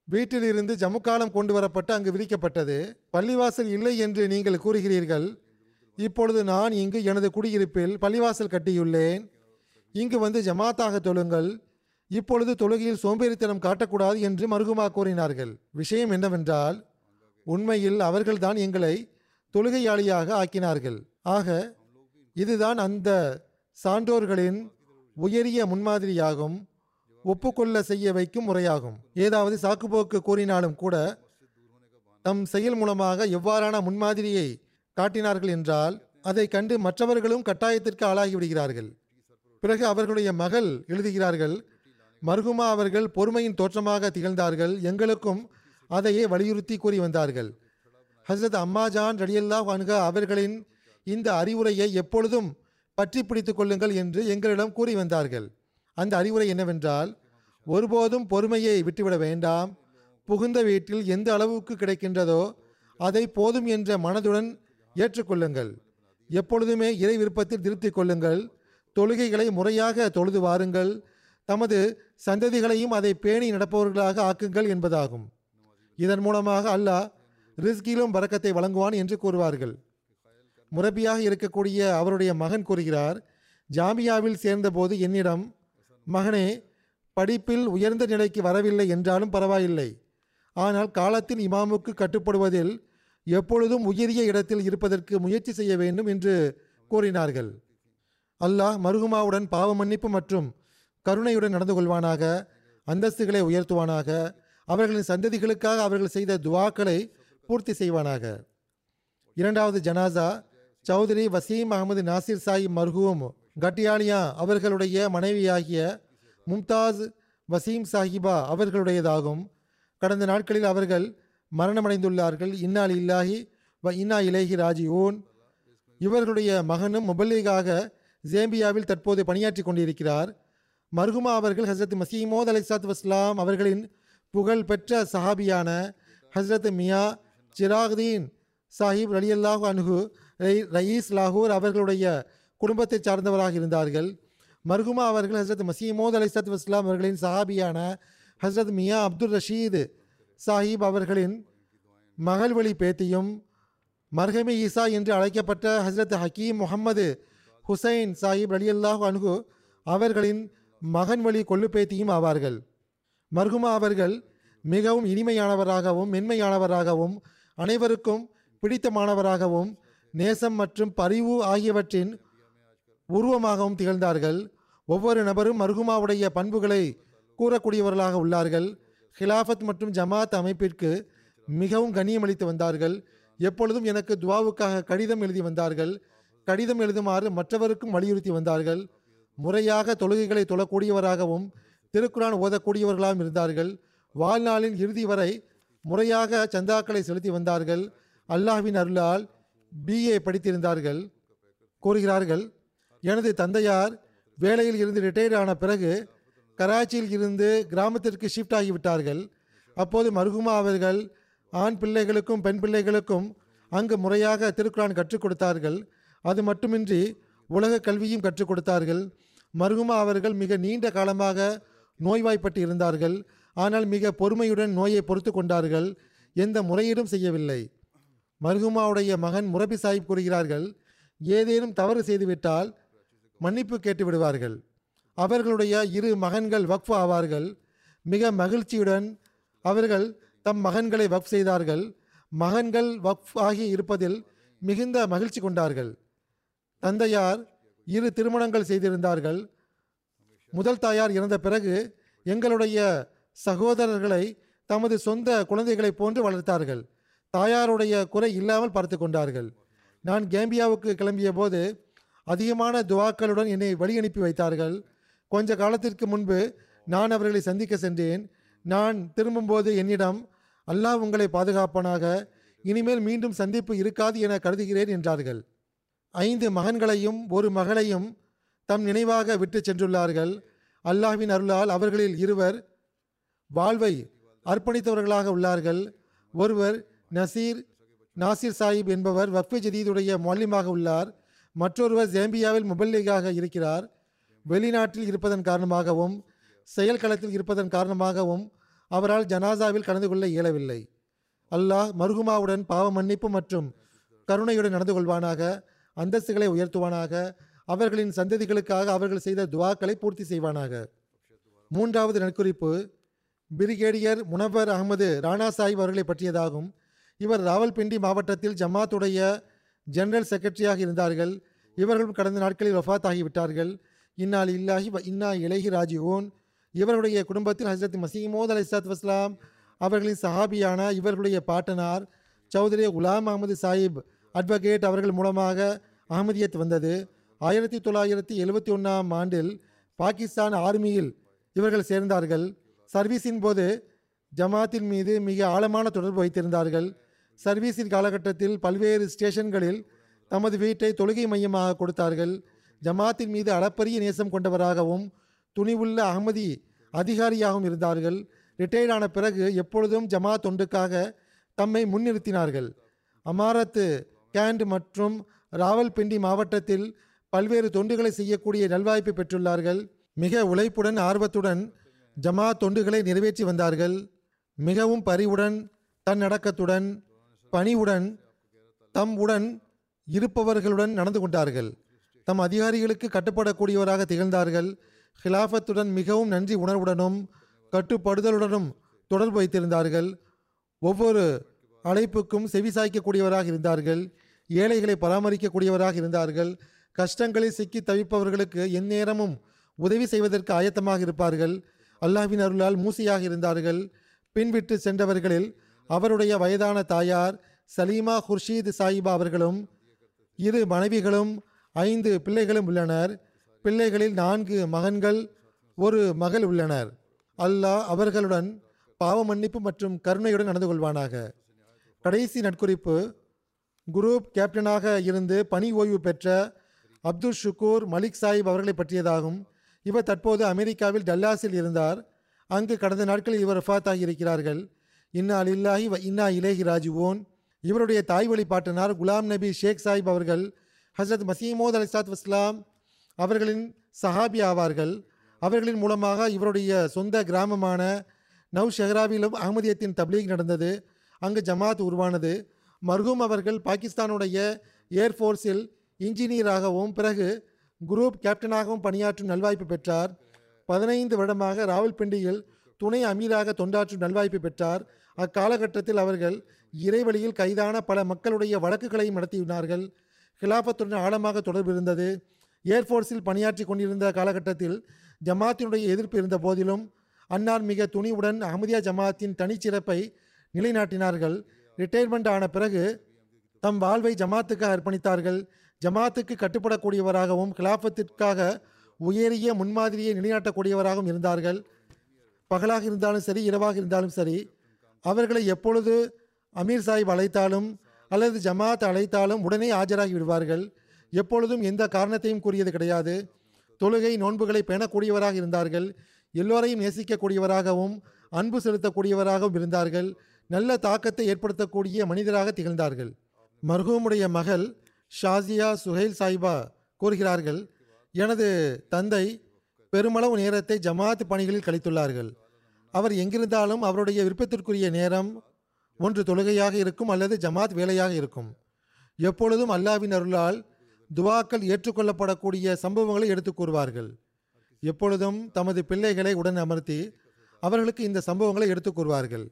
வீட்டிலிருந்து ஜமுக்காலம் கொண்டு வரப்பட்டு அங்கு விரிக்கப்பட்டது. பள்ளிவாசல் இல்லை என்று நீங்கள் கூறுகிறீர்கள். இப்பொழுது நான் இங்கு எனது குடியிருப்பில் பள்ளிவாசல் கட்டியுள்ளேன். இங்கு வந்து ஜமாத்தாக தொழுங்கள். இப்பொழுது தொழுகையில் சோம்பேறித்தனம் காட்டக்கூடாது என்று மருகுமா கூறினார்கள். விஷயம் என்னவென்றால் உண்மையில் அவர்கள்தான் எங்களை தொழுகையாளியாக ஆக்கினார்கள். ஆக இதுதான் அந்த சான்றோர்களின் உயரிய முன்மாதிரியாகும் ஒப்புக்கொள்ள செய்ய வைக்கும் முறையாகும். ஏதாவது சாக்குப்போக்கு கூறினாலும் கூட தம் செயல் மூலமாக எவ்வாறான முன்மாதிரியை காட்டினார்கள் என்றால் அதை கண்டு மற்றவர்களும் கட்டாயத்திற்கு ஆளாகி விடுகிறார்கள் பிறகு அவர்களுடைய மகள் எழுதுகிறார்கள் மர்ஹுமா அவர்கள் பொறுமையின் தோற்றமாக திகழ்ந்தார்கள் எங்களுக்கும் அதையே வலியுறுத்தி கூறி வந்தார்கள். ஹசரத் அம்மாஜான் ரடியல்லாஹ் அன்ஹா அவர்களின் இந்த அறிவுரையை எப்பொழுதும் பற்றி பிடித்து கொள்ளுங்கள் என்று எங்களிடம் கூறி வந்தார்கள். அந்த அறிவுரை என்னவென்றால் ஒருபோதும் பொறுமையை விட்டுவிட வேண்டாம். புகுந்த வீட்டில் எந்த அளவுக்கு கிடைக்கின்றதோ அதை போதும் என்ற மனதுடன் ஏற்றுக்கொள்ளுங்கள். எப்பொழுதுமே இறை விருப்பத்தில் திருப்தி கொள்ளுங்கள். தொழுகைகளை முறையாக தொழுது வாருங்கள். தமது சந்ததிகளையும் அதை பேணி நடப்பவர்களாக ஆக்குங்கள் என்பதாகும். இதன் மூலமாக அல்லாஹ் ரிஸ்கிலும் பறக்கத்தை வழங்குவான் என்று கூறுவார்கள். முரபியாக இருக்கக்கூடிய அவருடைய மகன் கூறுகிறார் ஜாமியாவில் சேர்ந்தபோது என்னிடம் மகனே படிப்பில் உயர்ந்த நிலைக்கு வரவில்லை என்றாலும் பரவாயில்லை. ஆனால் காலத்தின் இமாமுக்கு கட்டுப்படுவதில் எப்பொழுதும் உயரிய இடத்தில் இருப்பதற்கு முயற்சி செய்ய வேண்டும் என்று கூறினார்கள். அல்லாஹ் மருகுமாவுடன் பாவ மன்னிப்பு மற்றும் கருணையுடன் நடந்து கொள்வானாக அந்தஸ்துகளை உயர்த்துவானாக அவர்களின் சந்ததிகளுக்காக அவர்கள் செய்த துவாக்களை பூர்த்தி செய்வானாக. இரண்டாவது ஜனாசா சௌத்ரி வசீம் அகமது நாசிர் சாஹிப் மர்ஹூம் கட்டியாலியா அவர்களுடைய மனைவியாகிய மும்தாஸ் வசீம் சாஹிபா அவர்களுடையதாகும். கடந்த நாட்களில் அவர்கள் மரணமடைந்துள்ளார்கள். இன்னால் இல்லாஹி வ இன்னா இலேஹி ராஜி ஓன் இவர்களுடைய மகனும் முபல்லீகாக ஜேம்பியாவில் தற்போது பணியாற்றி கொண்டிருக்கிறார். மர்ஹுமா அவர்கள் ஹசரத் மசீமோத் அலைசாத் வஸ்லாம் அவர்களின் புகழ் பெற்ற சஹாபியான ஹசரத் மியா சிராக்தீன் சாஹிப் ரலியல்லாஹு அனுகு ரயீஸ் லாகூர் அவர்களுடைய குடும்பத்தைச் சார்ந்தவராக இருந்தார்கள். மர்ஹுமா அவர்கள் ஹசரத் மசீமோத் அலைசாத் வஸ்லாம் அவர்களின் சஹாபியான ஹசரத் மியா அப்துல் ரஷீத் சாஹிப் அவர்களின் மகள் வழி பேத்தியும் மர்ஹமி ஈசா என்று அழைக்கப்பட்ட ஹஸ்ரத் ஹக்கீம் முகம்மது ஹுசைன் சாஹிப் அலி அல்லாஹ் அனுகு அவர்களின் மகன் வழி கொள்ளுப்பேத்தியும் ஆவார்கள். மர்ஹுமா அவர்கள் மிகவும் இனிமையானவராகவும் மென்மையானவராகவும் அனைவருக்கும் பிடித்தமானவராகவும் நேசம் மற்றும் பரிவு ஆகியவற்றின் உருவமாகவும் திகழ்ந்தார்கள். ஒவ்வொரு நபரும் மருகுமாவுடைய பண்புகளை கூறக்கூடியவர்களாக உள்ளார்கள். ஹிலாஃபத் மற்றும் ஜமாத் அமைப்பிற்கு மிகவும் கண்ணியமளித்து வந்தார்கள். எப்பொழுதும் எனக்கு துவாவுக்காக கடிதம் எழுதி வந்தார்கள். கடிதம் எழுதுமாறு மற்றவருக்கும் வலியுறுத்தி வந்தார்கள். முறையாக தொழுகைகளை தொழக்கூடியவராகவும் திருக்குரான் ஓதக்கூடியவர்களாகவும் இருந்தார்கள். வாழ்நாளின் இறுதி வரை முறையாக சந்தாக்களை செலுத்தி வந்தார்கள். அல்லாஹ்வின் அருளால் பிஏ படித்திருந்தார்கள். கூறுகிறார்கள் எனது தந்தையார் வேலையில் இருந்து ரிட்டையர்ட் ஆன பிறகு கராச்சியில் இருந்து கிராமத்திற்கு ஷிஃப்ட் ஆகிவிட்டார்கள். அப்போது மருகுமா அவர்கள் ஆண் பிள்ளைகளுக்கும் பெண் பிள்ளைகளுக்கும் அங்கு முறையாக திருக்குறான் கற்றுக் கொடுத்தார்கள். அது மட்டுமின்றி உலக கல்வியும் கற்றுக் கொடுத்தார்கள். மருகுமா அவர்கள் மிக நீண்ட காலமாக நோய்வாய்ப்பட்டு இருந்தார்கள். ஆனால் மிக பொறுமையுடன் நோயை பொறுத்து கொண்டார்கள். எந்த முறையீடும் செய்யவில்லை. மர்ஹுமாவுடைய மகன் முரபி சாஹிப் கூறுகிறார்கள் ஏதேனும் தவறு செய்துவிட்டால் மன்னிப்பு கேட்டு விடுவார்கள் அவர்களுடைய இரு மகன்கள் வக்ஃப் ஆவார்கள். மிக மகிழ்ச்சியுடன் அவர்கள் தம் மகன்களை வக்ஃப் செய்தார்கள். மகன்கள் வக்ஃப் ஆகி இருப்பதில் மிகுந்த மகிழ்ச்சி கொண்டார்கள். தந்தையார் இரு திருமணங்கள் செய்திருந்தார்கள். முதல் தாயார் இறந்த பிறகு எங்களுடைய சகோதரர்களை தமது சொந்த குழந்தைகளைப் போன்று வளர்த்தார்கள். தாயாருடைய குறை இல்லாமல் பார்த்து கொண்டார்கள். நான் கேம்பியாவுக்கு கிளம்பிய போது அதிகமான துவாக்களுடன் என்னை வழி அனுப்பி வைத்தார்கள். கொஞ்ச காலத்திற்கு முன்பு நான் அவர்களை சந்திக்க சென்றேன். நான் திரும்பும்போது என்னிடம் அல்லாஹ் உங்களை பாதுகாப்பானாக இனிமேல் மீண்டும் சந்திப்பு இருக்காது என கருதுகிறேன் என்றார்கள். ஐந்து மகன்களையும் ஒரு மகளையும் தம் நினைவாக விட்டு சென்றுள்ளார்கள். அல்லாஹ்வின் அருளால் அவர்களில் இருவர் வாழ்வை அர்ப்பணித்தவர்களாக உள்ளார்கள். ஒருவர் நசீர் நாசிர் சாஹிப் என்பவர் வக்ஃபு ஜதீதுடைய மொல்லிமாக உள்ளார். மற்றொருவர் ஜேம்பியாவில் முபல்லிகாக இருக்கிறார். வெளிநாட்டில் இருப்பதன் காரணமாகவும் செயல்களத்தில் இருப்பதன் காரணமாகவும் அவரால் ஜனாசாவில் கலந்து கொள்ள இயலவில்லை. அல்லாஹ் மருகுமாவுடன் பாவ மன்னிப்பு மற்றும் கருணையுடன் நடந்து கொள்வானாக அந்தஸ்துகளை உயர்த்துவானாக அவர்களின் சந்ததிகளுக்காக அவர்கள் செய்த துவாக்களை பூர்த்தி செய்வானாக. மூன்றாவது நற்குறிப்பு பிரிகேடியர் முனவர் அகமது ராணா சாஹிப் அவர்களை பற்றியதாகும். இவர் ராவல்பிண்டி மாவட்டத்தில் ஜமாத்துடைய ஜெனரல் செக்ரட்டரியாக இருந்தார்கள். இவர்களும் கடந்த நாட்களில் வஃத் ஆகிவிட்டார்கள் இன்னால் இல்லாஹி இன்னா இலகி ராஜிவோன் இவர்களுடைய குடும்பத்தில் ஹசரத் மசீமோத் அலிசாத் வஸ்லாம் அவர்களின் சஹாபியான இவர்களுடைய பாட்டனார் சௌதரி குலாம் அகமது சாஹிப் அட்வொகேட் அவர்கள் மூலமாக அகமதியத் வந்தது. ஆயிரத்தி தொள்ளாயிரத்தி எழுபத்தி ஒன்றாம் ஆண்டில் பாகிஸ்தான் ஆர்மியில் இவர்கள் சேர்ந்தார்கள். சர்வீஸின் போது ஜமாத்தின் மீது மிக ஆழமான தொடர்பு வைத்திருந்தார்கள். சர்வீஸின் காலகட்டத்தில் பல்வேறு ஸ்டேஷன்களில் தமது வீட்டை தொழுகை மையமாக கொடுத்தார்கள். ஜமாத்தின் மீது அளப்பரிய நேசம் கொண்டவராகவும் துணிவுள்ள அகமதி அதிகாரியாகவும் இருந்தார்கள். ரிட்டையர்ட் ஆன பிறகு எப்பொழுதும் ஜமாத் தொண்டுக்காக தம்மை முன்னிறுத்தினார்கள். அமாரத்து கேண்ட் மற்றும் ராவல்பிண்டி மாவட்டத்தில் பல்வேறு தொண்டுகளை செய்யக்கூடிய நல்வாய்ப்பு பெற்றுள்ளார்கள். மிக உழைப்புடன் ஆர்வத்துடன் ஜமாத் தொண்டுகளை நிறைவேற்றி வந்தார்கள். மிகவும் பரிவுடன் தன்னடக்கத்துடன் பணிவுடன் தம் உடன் இருப்பவர்களுடன் நடந்து கொண்டார்கள். தம் அதிகாரிகளுக்கு கட்டுப்படக்கூடியவராக திகழ்ந்தார்கள். ஹிலாஃபத்துடன் மிகவும் நன்றி உணர்வுடனும் கட்டுப்படுதலுடனும் தொடர்பு வைத்திருந்தார்கள். ஒவ்வொரு அழைப்புக்கும் செவிசாய்க்கக்கூடியவராக இருந்தார்கள். ஏழைகளை பராமரிக்கக்கூடியவராக இருந்தார்கள். கஷ்டங்களில் சிக்கி தவிப்பவர்களுக்கு எந்நேரமும் உதவி செய்வதற்கு ஆயத்தமாக இருப்பார்கள். அல்லாஹ்வின் அருளால் மூசியாக இருந்தார்கள். பின்விட்டு சென்றவர்களில் அவருடைய வயதான தாயார் சலீமா குர்ஷீத் சாயிபா அவர்களும் இரு மனைவிகளும் ஐந்து பிள்ளைகளும் உள்ளனர். பிள்ளைகளில் நான்கு மகன்கள் ஒரு மகள் உள்ளனர். அல்லாஹ் அவர்களுடன் பாவ மன்னிப்பு மற்றும் கருணையுடன் நடந்து கொள்வானாக. கடைசி நட்குறிப்பு குரூப் கேப்டனாக இருந்து பணி ஓய்வு பெற்ற அப்துல் ஷுக்கூர் மலிக் சாஹிப் அவர்களை பற்றியதாகும். இவர் தற்போது அமெரிக்காவில் டல்லாஸில் இருந்தார். அங்கு கடந்த நாட்களில் இவர் வஃபாத்தாகி இருக்கிறார்கள். இன்னா அலில்லாஹி வ இன்னா இலேஹி ராஜுவோன் இவருடைய தாய் வழிபாட்டினார் குலாம் நபி ஷேக் சாஹிப் அவர்கள் ஹசரத் மசீமோத் அலிசாத் வஸ்லாம் அவர்களின் சஹாபி ஆவார்கள். அவர்களின் மூலமாக இவருடைய சொந்த கிராமமான நவ் ஷெஹ்ராவிலும் அகமதியத்தின் தப்லீக் நடந்தது. அங்கு ஜமாத் உருவானது. மர்ஹூம் அவர்கள் பாகிஸ்தானுடைய ஏர்ஃபோர்ஸில் இன்ஜினியராகவும் பிறகு குரூப் கேப்டனாகவும் பணியாற்றும் நல்வாய்ப்பு பெற்றார். பதினைந்து வருடமாக ராவல்பிண்டியில் துணை அமீராக தொண்டாற்றும் நல்வாய்ப்பு பெற்றார். அக்காலகட்டத்தில் அவர்கள் இறைவழியில் கைதான பல மக்களுடைய வழக்குகளையும் நடத்தினார்கள். ஹிலாபத்துடன் ஆழமாக தொடர்பு இருந்தது. ஏர்ஃபோர்ஸில் பணியாற்றி கொண்டிருந்த காலகட்டத்தில் ஜமாத்தினுடைய எதிர்ப்பு இருந்த போதிலும் அன்னார் மிக துணிவுடன் அஹமதியா ஜமாத்தின் தனிச்சிறப்பை நிலைநாட்டினார்கள். ரிட்டையர்மெண்ட் ஆன பிறகு தம் வாழ்வை ஜமாத்துக்கு அர்ப்பணித்தார்கள். ஜமாத்துக்கு கட்டுப்படக்கூடியவராகவும் கிலாஃபத்திற்காக உயரிய முன்மாதிரியை நிலைநாட்டக்கூடியவராகவும் இருந்தார்கள். பகலாக இருந்தாலும் சரி இரவாக இருந்தாலும் சரி அவர்களை எப்பொழுது அமீர் சாஹிப் அழைத்தாலும் அல்லது ஜமாத் அழைத்தாலும் உடனே ஆஜராகி விடுவார்கள் எப்பொழுதும் எந்த காரணத்தையும் கூறியது கிடையாது. தொழுகை நோன்புகளை பேணக்கூடியவராக இருந்தார்கள். எல்லோரையும் நேசிக்கக்கூடியவராகவும் அன்பு செலுத்தக்கூடியவராகவும் இருந்தார்கள். நல்ல தாக்கத்தை ஏற்படுத்தக்கூடிய மனிதராக திகழ்ந்தார்கள். மர்ஹூமுடைய மகள் ஷாசியா சுஹைல் சாய்பா கூறுகிறார்கள் எனது தந்தை பெருமளவு நேரத்தை ஜமாத் பணிகளில் கழித்துள்ளார்கள். அவர் எங்கிருந்தாலும் அவருடைய விருப்பத்திற்குரிய நேரம் ஒன்று தொழுகையாக இருக்கும் அல்லது ஜமாத் வேலையாக இருக்கும். எப்பொழுதும் அல்லாவின் அருளால் துவாக்கள் ஏற்றுக்கொள்ளப்படக்கூடிய சம்பவங்களை எடுத்து கூறுவார்கள். எப்பொழுதும் தமது பிள்ளைகளை உடன் அமர்த்தி அவர்களுக்கு இந்த சம்பவங்களை எடுத்து கூறுவார்கள்.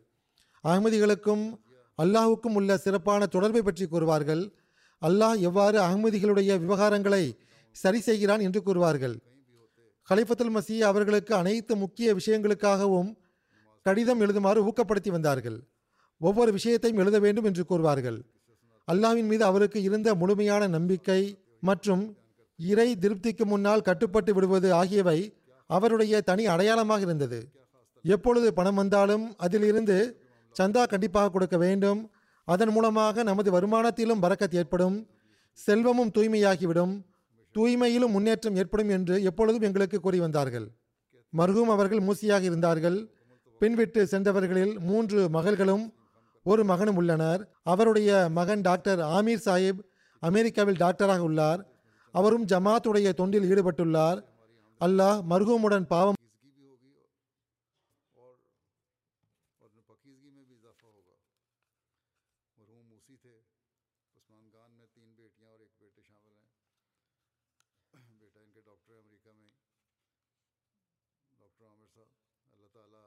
அகமதிகளுக்கும் அல்லாஹுக்கும் உள்ள சிறப்பான தொடர்பை பற்றி கூறுவார்கள். அல்லாஹ் எவ்வாறு அகமதிகளுடைய விவகாரங்களை சரி செய்கிறான் என்று கூறுவார்கள். கலிஃபத்துல் மசி அவர்களுக்கு அனைத்து முக்கிய விஷயங்களுக்காகவும் கடிதம் எழுதுமாறு ஊக்கப்படுத்தி வந்தார்கள். ஒவ்வொரு விஷயத்தையும் எழுத வேண்டும் என்று கூறுவார்கள். அல்லாவின் மீது அவருக்கு இருந்த முழுமையான நம்பிக்கை மற்றும் இறை திருப்திக்கு முன்னால் கட்டுப்பட்டு விடுவது ஆகியவை அவருடைய தனி அடையாளமாக இருந்தது. எப்பொழுது பணம் வந்தாலும் அதிலிருந்து சந்தா கண்டிப்பாக கொடுக்க வேண்டும். அதன் மூலமாக நமது வருமானத்திலும் பறக்கத் ஏற்படும். செல்வமும் தூய்மையாகிவிடும். தூய்மையிலும் முன்னேற்றம் ஏற்படும் என்று எப்பொழுதும் எங்களுக்கு கூறி வந்தார்கள். மர்ஹூம் அவர்கள் மூசியாக இருந்தார்கள். பின்விட்டு சென்றவர்களில் மூன்று மகள்களும் ஒரு மகனும் உள்ளனர். அவருடைய மகன் டாக்டர் ஆமீர் சாஹிப் அமெரிக்காவில் டாக்டராக உள்ளார். அவரும் ஜமாத்துடைய தொண்டில் ஈடுபட்டுள்ளார். அல்லாஹ் மருகமுடன் பாவம் ڈاکٹر امریکہ میں ڈاکٹر عامر صاحب اللہ تعالیٰ